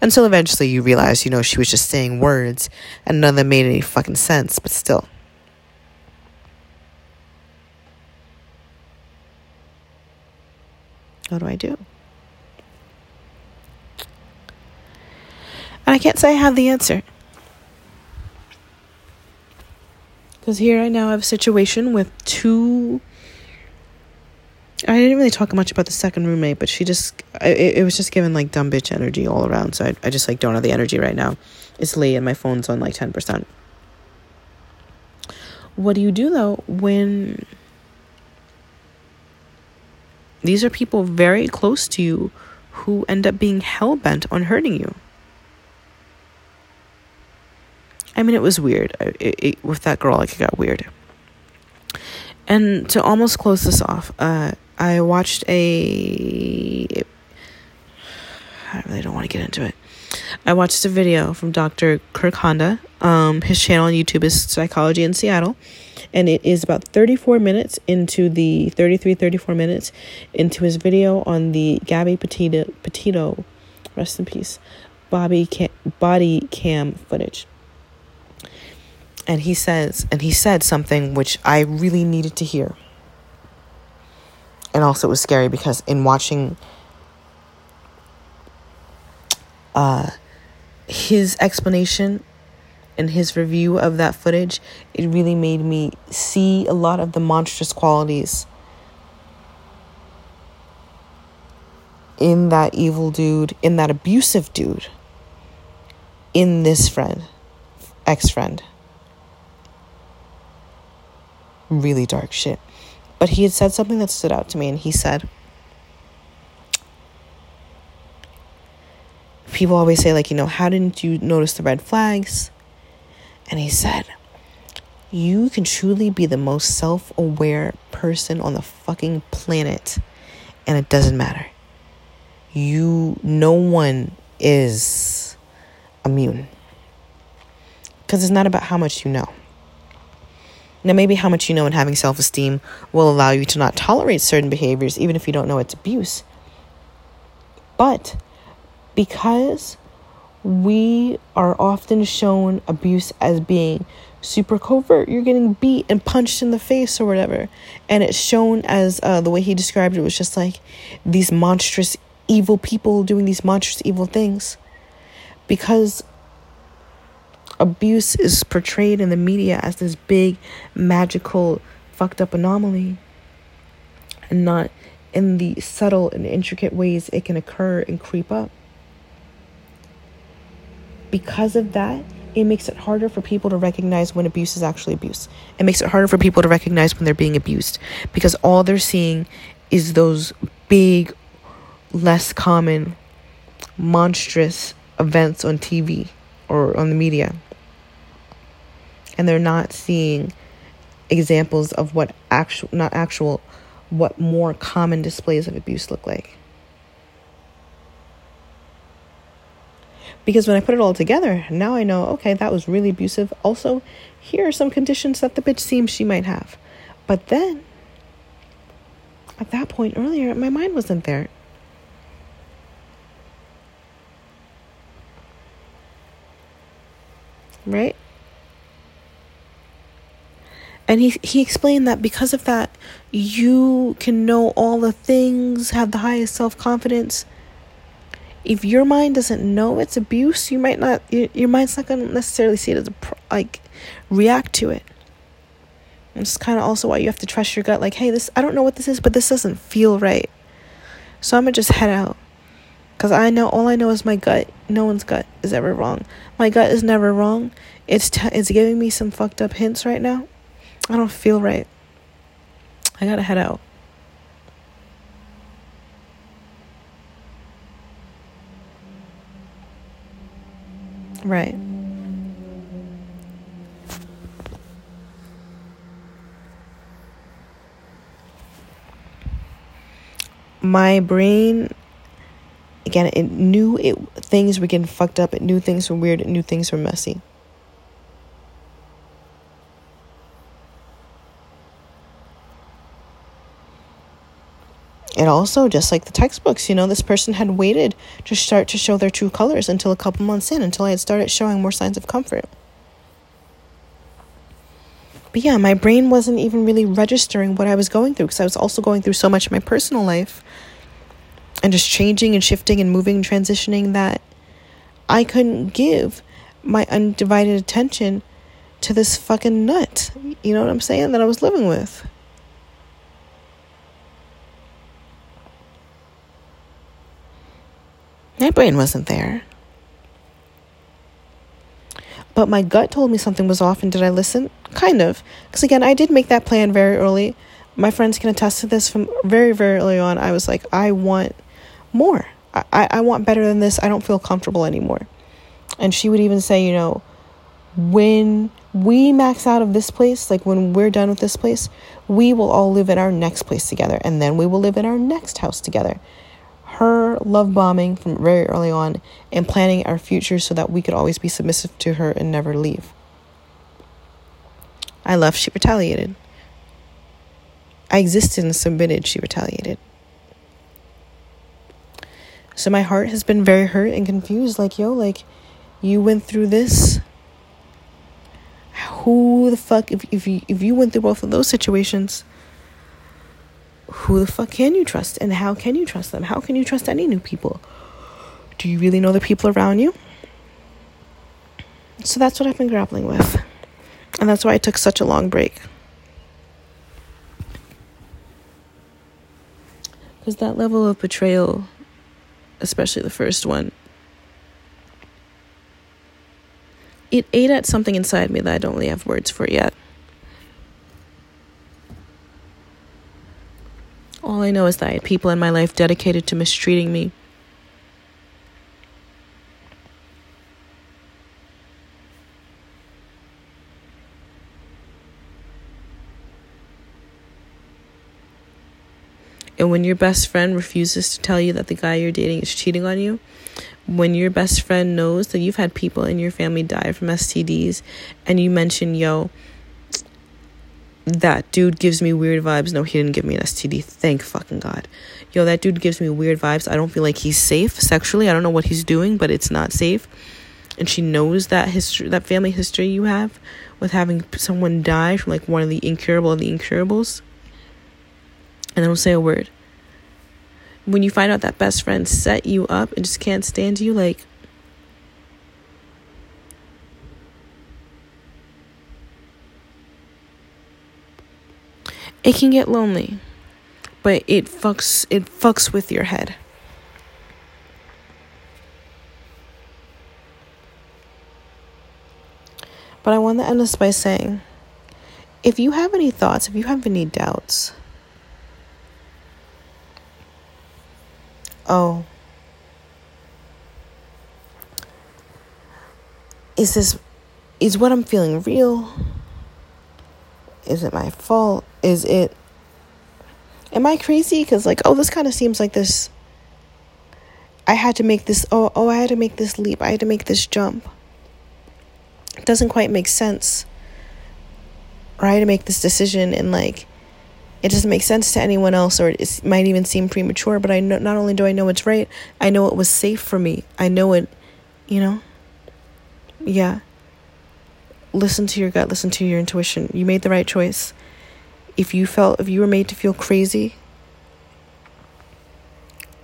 [SPEAKER 1] Until eventually you realize, you know, she was just saying words and none of them made any fucking sense, but still. What do I do? And I can't say I have the answer. Because here I now have a situation with two I didn't really talk much about the second roommate, but she just, it, it was just giving like dumb bitch energy all around. So I, I just like don't have the energy right now. It's late and my phone's on like 10%. What do you do though when these are people very close to you who end up being hell bent on hurting you? I mean, it was weird. It, it, with that girl, like, it got weird. And to almost close this off, uh, I watched a. I really don't want to get into it. I watched a video from Dr. Kirk Honda. Um, his channel on YouTube is Psychology in Seattle. And it is about 34 minutes into the 33, 34 minutes into his video on the Gabby Petito, Petito rest in peace, Bobby cam, body cam footage. And he says, and he said something which I really needed to hear and also it was scary because in watching uh, his explanation and his review of that footage, it really made me see a lot of the monstrous qualities in that evil dude, in that abusive dude, in this friend, ex friend. Really dark shit. But he had said something that stood out to me, and he said, People always say, like, you know, how didn't you notice the red flags? And he said, You can truly be the most self aware person on the fucking planet, and it doesn't matter. You, no one is immune. Because it's not about how much you know. Now, maybe how much you know and having self esteem will allow you to not tolerate certain behaviors, even if you don't know it's abuse. But because we are often shown abuse as being super covert, you're getting beat and punched in the face or whatever, and it's shown as uh, the way he described it was just like these monstrous evil people doing these monstrous evil things. Because abuse is portrayed in the media as this big, magical, fucked up anomaly, and not in the subtle and intricate ways it can occur and creep up. Because of that, it makes it harder for people to recognize when abuse is actually abuse. It makes it harder for people to recognize when they're being abused because all they're seeing is those big, less common, monstrous events on TV or on the media and they're not seeing examples of what actual not actual what more common displays of abuse look like. Because when i put it all together now i know okay that was really abusive. Also here are some conditions that the bitch seems she might have. But then at that point earlier my mind wasn't there. Right and he he explained that because of that you can know all the things have the highest self-confidence if your mind doesn't know it's abuse you might not your, your mind's not going to necessarily see it as a like react to it It's kind of also why you have to trust your gut. Like, hey, this I don't know what this is, but this doesn't feel right. So I'm gonna just head out. Cause I know all I know is my gut. No one's gut is ever wrong. My gut is never wrong. It's t- it's giving me some fucked up hints right now. I don't feel right. I gotta head out. Right. My brain again it knew it things were getting fucked up, it knew things were weird, it knew things were messy. And also, just like the textbooks, you know, this person had waited to start to show their true colors until a couple months in, until I had started showing more signs of comfort. But yeah, my brain wasn't even really registering what I was going through because I was also going through so much in my personal life and just changing and shifting and moving and transitioning that I couldn't give my undivided attention to this fucking nut. You know what I'm saying? That I was living with. My brain wasn't there. But my gut told me something was off, and did I listen? Kind of. Because again, I did make that plan very early. My friends can attest to this from very, very early on. I was like, I want more. I, I want better than this. I don't feel comfortable anymore. And she would even say, you know, when we max out of this place, like when we're done with this place, we will all live in our next place together. And then we will live in our next house together her love bombing from very early on and planning our future so that we could always be submissive to her and never leave. I left, she retaliated. I existed and submitted, she retaliated. So my heart has been very hurt and confused. Like, yo, like, you went through this. Who the fuck, if, if, you, if you went through both of those situations, who the fuck can you trust and how can you trust them? How can you trust any new people? Do you really know the people around you? So that's what I've been grappling with. And that's why I took such a long break. Because that level of betrayal, especially the first one, it ate at something inside me that I don't really have words for yet. All I know is that I had people in my life dedicated to mistreating me. And when your best friend refuses to tell you that the guy you're dating is cheating on you, when your best friend knows that you've had people in your family die from STDs, and you mention, yo, that dude gives me weird vibes. No, he didn't give me an STD. Thank fucking God. Yo, that dude gives me weird vibes. I don't feel like he's safe sexually. I don't know what he's doing, but it's not safe. And she knows that history, that family history you have with having someone die from like one of the incurable of the incurables. And I don't say a word. When you find out that best friend set you up and just can't stand you, like, it can get lonely but it fucks it fucks with your head. But i want to end this by saying if you have any thoughts if you have any doubts oh is this is what i'm feeling real is it my fault? Is it. Am I crazy? Because, like, oh, this kind of seems like this. I had to make this. Oh, oh, I had to make this leap. I had to make this jump. It doesn't quite make sense. Or I had to make this decision, and, like, it doesn't make sense to anyone else, or it might even seem premature. But I know, not only do I know it's right, I know it was safe for me. I know it, you know? Yeah listen to your gut, listen to your intuition. You made the right choice. If you felt, if you were made to feel crazy,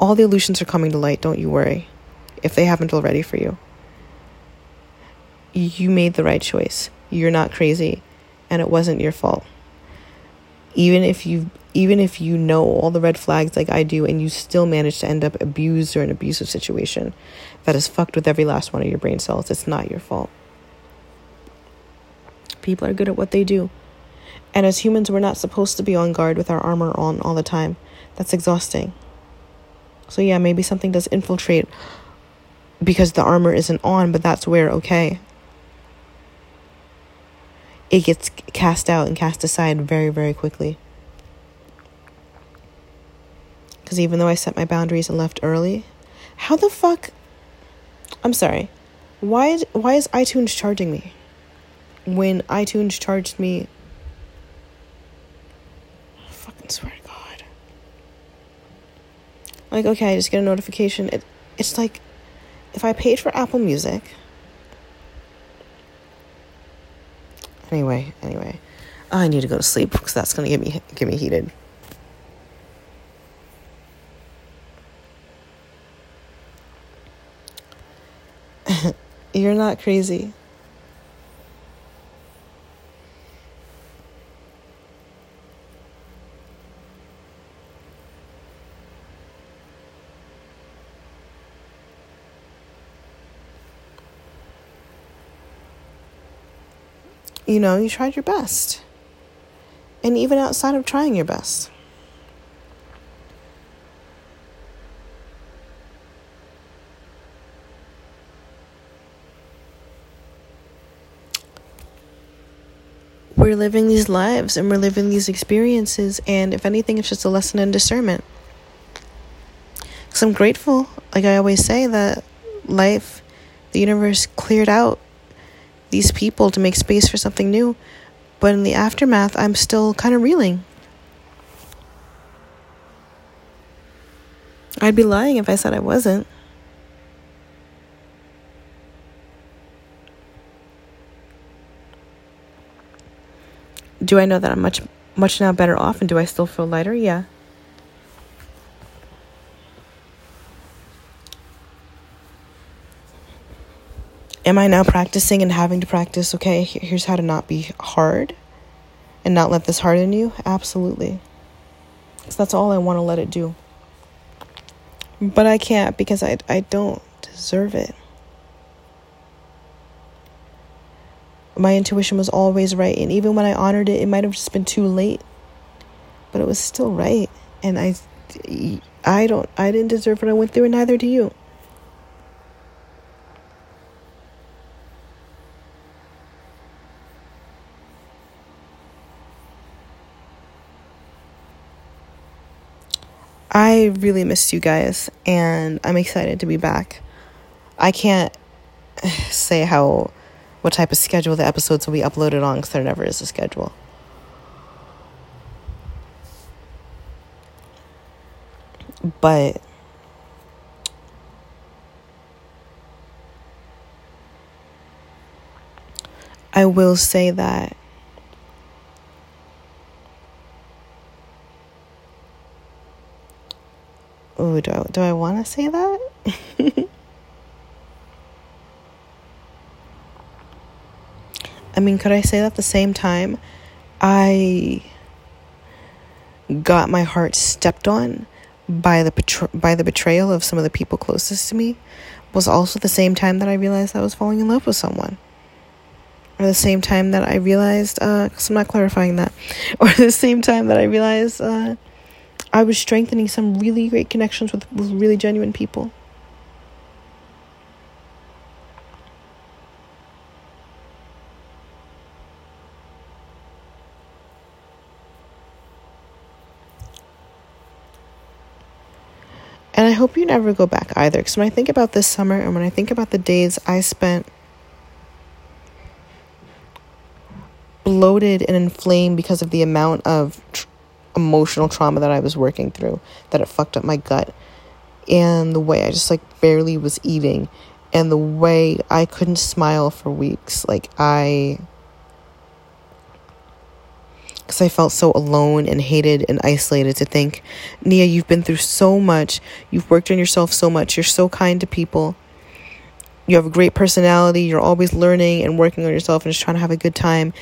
[SPEAKER 1] all the illusions are coming to light. Don't you worry if they haven't already for you. You made the right choice. You're not crazy, and it wasn't your fault. even if you even if you know all the red flags like I do and you still manage to end up abused or an abusive situation that has fucked with every last one of your brain cells, it's not your fault. People are good at what they do. And as humans, we're not supposed to be on guard with our armor on all the time. That's exhausting. So, yeah, maybe something does infiltrate because the armor isn't on, but that's where, okay, it gets cast out and cast aside very, very quickly. Because even though I set my boundaries and left early, how the fuck? I'm sorry. Why, why is iTunes charging me? When iTunes charged me. I fucking swear to God. Like, okay, I just get a notification. It, it's like if I paid for Apple Music Anyway, anyway, I need to go to sleep because that's gonna get me get me heated. You're not crazy. You know, you tried your best. And even outside of trying your best. We're living these lives and we're living these experiences, and if anything, it's just a lesson in discernment. Because I'm grateful, like I always say, that life, the universe cleared out these people to make space for something new. But in the aftermath, I'm still kind of reeling. I'd be lying if I said I wasn't. Do I know that I'm much much now better off and do I still feel lighter? Yeah. Am I now practicing and having to practice? Okay, here's how to not be hard and not let this harden you? Absolutely. Because that's all I want to let it do. But I can't because I, I don't deserve it. My intuition was always right. And even when I honored it, it might have just been too late. But it was still right. And I, I don't, I didn't deserve what I went through, and neither do you. I really missed you guys, and I'm excited to be back. I can't say how, what type of schedule the episodes will be uploaded on because there never is a schedule. But I will say that Oh, do I, do I want to say that? I mean, could I say that at the same time? I got my heart stepped on by the by the betrayal of some of the people closest to me was also the same time that I realized I was falling in love with someone. Or the same time that I realized, uh, cause I'm not clarifying that, or the same time that I realized, uh, I was strengthening some really great connections with, with really genuine people. And I hope you never go back either. Because when I think about this summer and when I think about the days I spent bloated and inflamed because of the amount of tr- emotional trauma that I was working through, that it fucked up my gut, and the way I just like barely was eating, and the way I couldn't smile for weeks. Like, I. Because I felt so alone and hated and isolated to think, Nia, you've been through so much. You've worked on yourself so much. You're so kind to people. You have a great personality. You're always learning and working on yourself and just trying to have a good time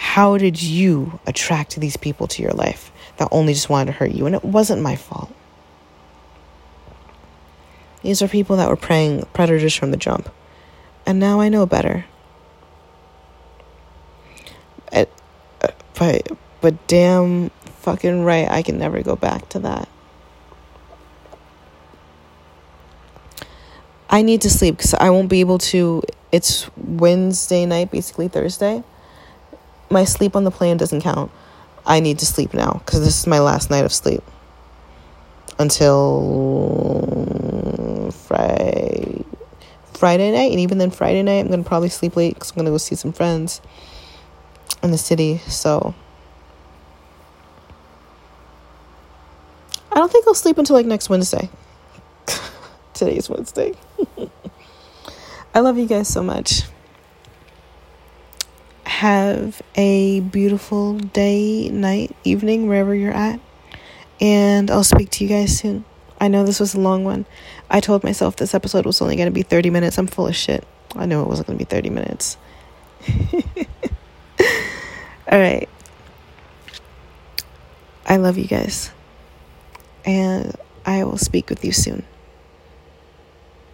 [SPEAKER 1] how did you attract these people to your life that only just wanted to hurt you? And it wasn't my fault. These are people that were preying predators from the jump. And now I know better. It, uh, but, but damn fucking right, I can never go back to that. I need to sleep because I won't be able to. It's Wednesday night, basically Thursday my sleep on the plane doesn't count. I need to sleep now because this is my last night of sleep until Friday Friday night, and even then Friday night, I'm gonna probably sleep late because I'm gonna go see some friends in the city. So I don't think I'll sleep until like next Wednesday. Today's Wednesday. I love you guys so much have a beautiful day, night, evening, wherever you're at. And I'll speak to you guys soon. I know this was a long one. I told myself this episode was only going to be 30 minutes. I'm full of shit. I know it wasn't going to be 30 minutes. All right. I love you guys. And I will speak with you soon.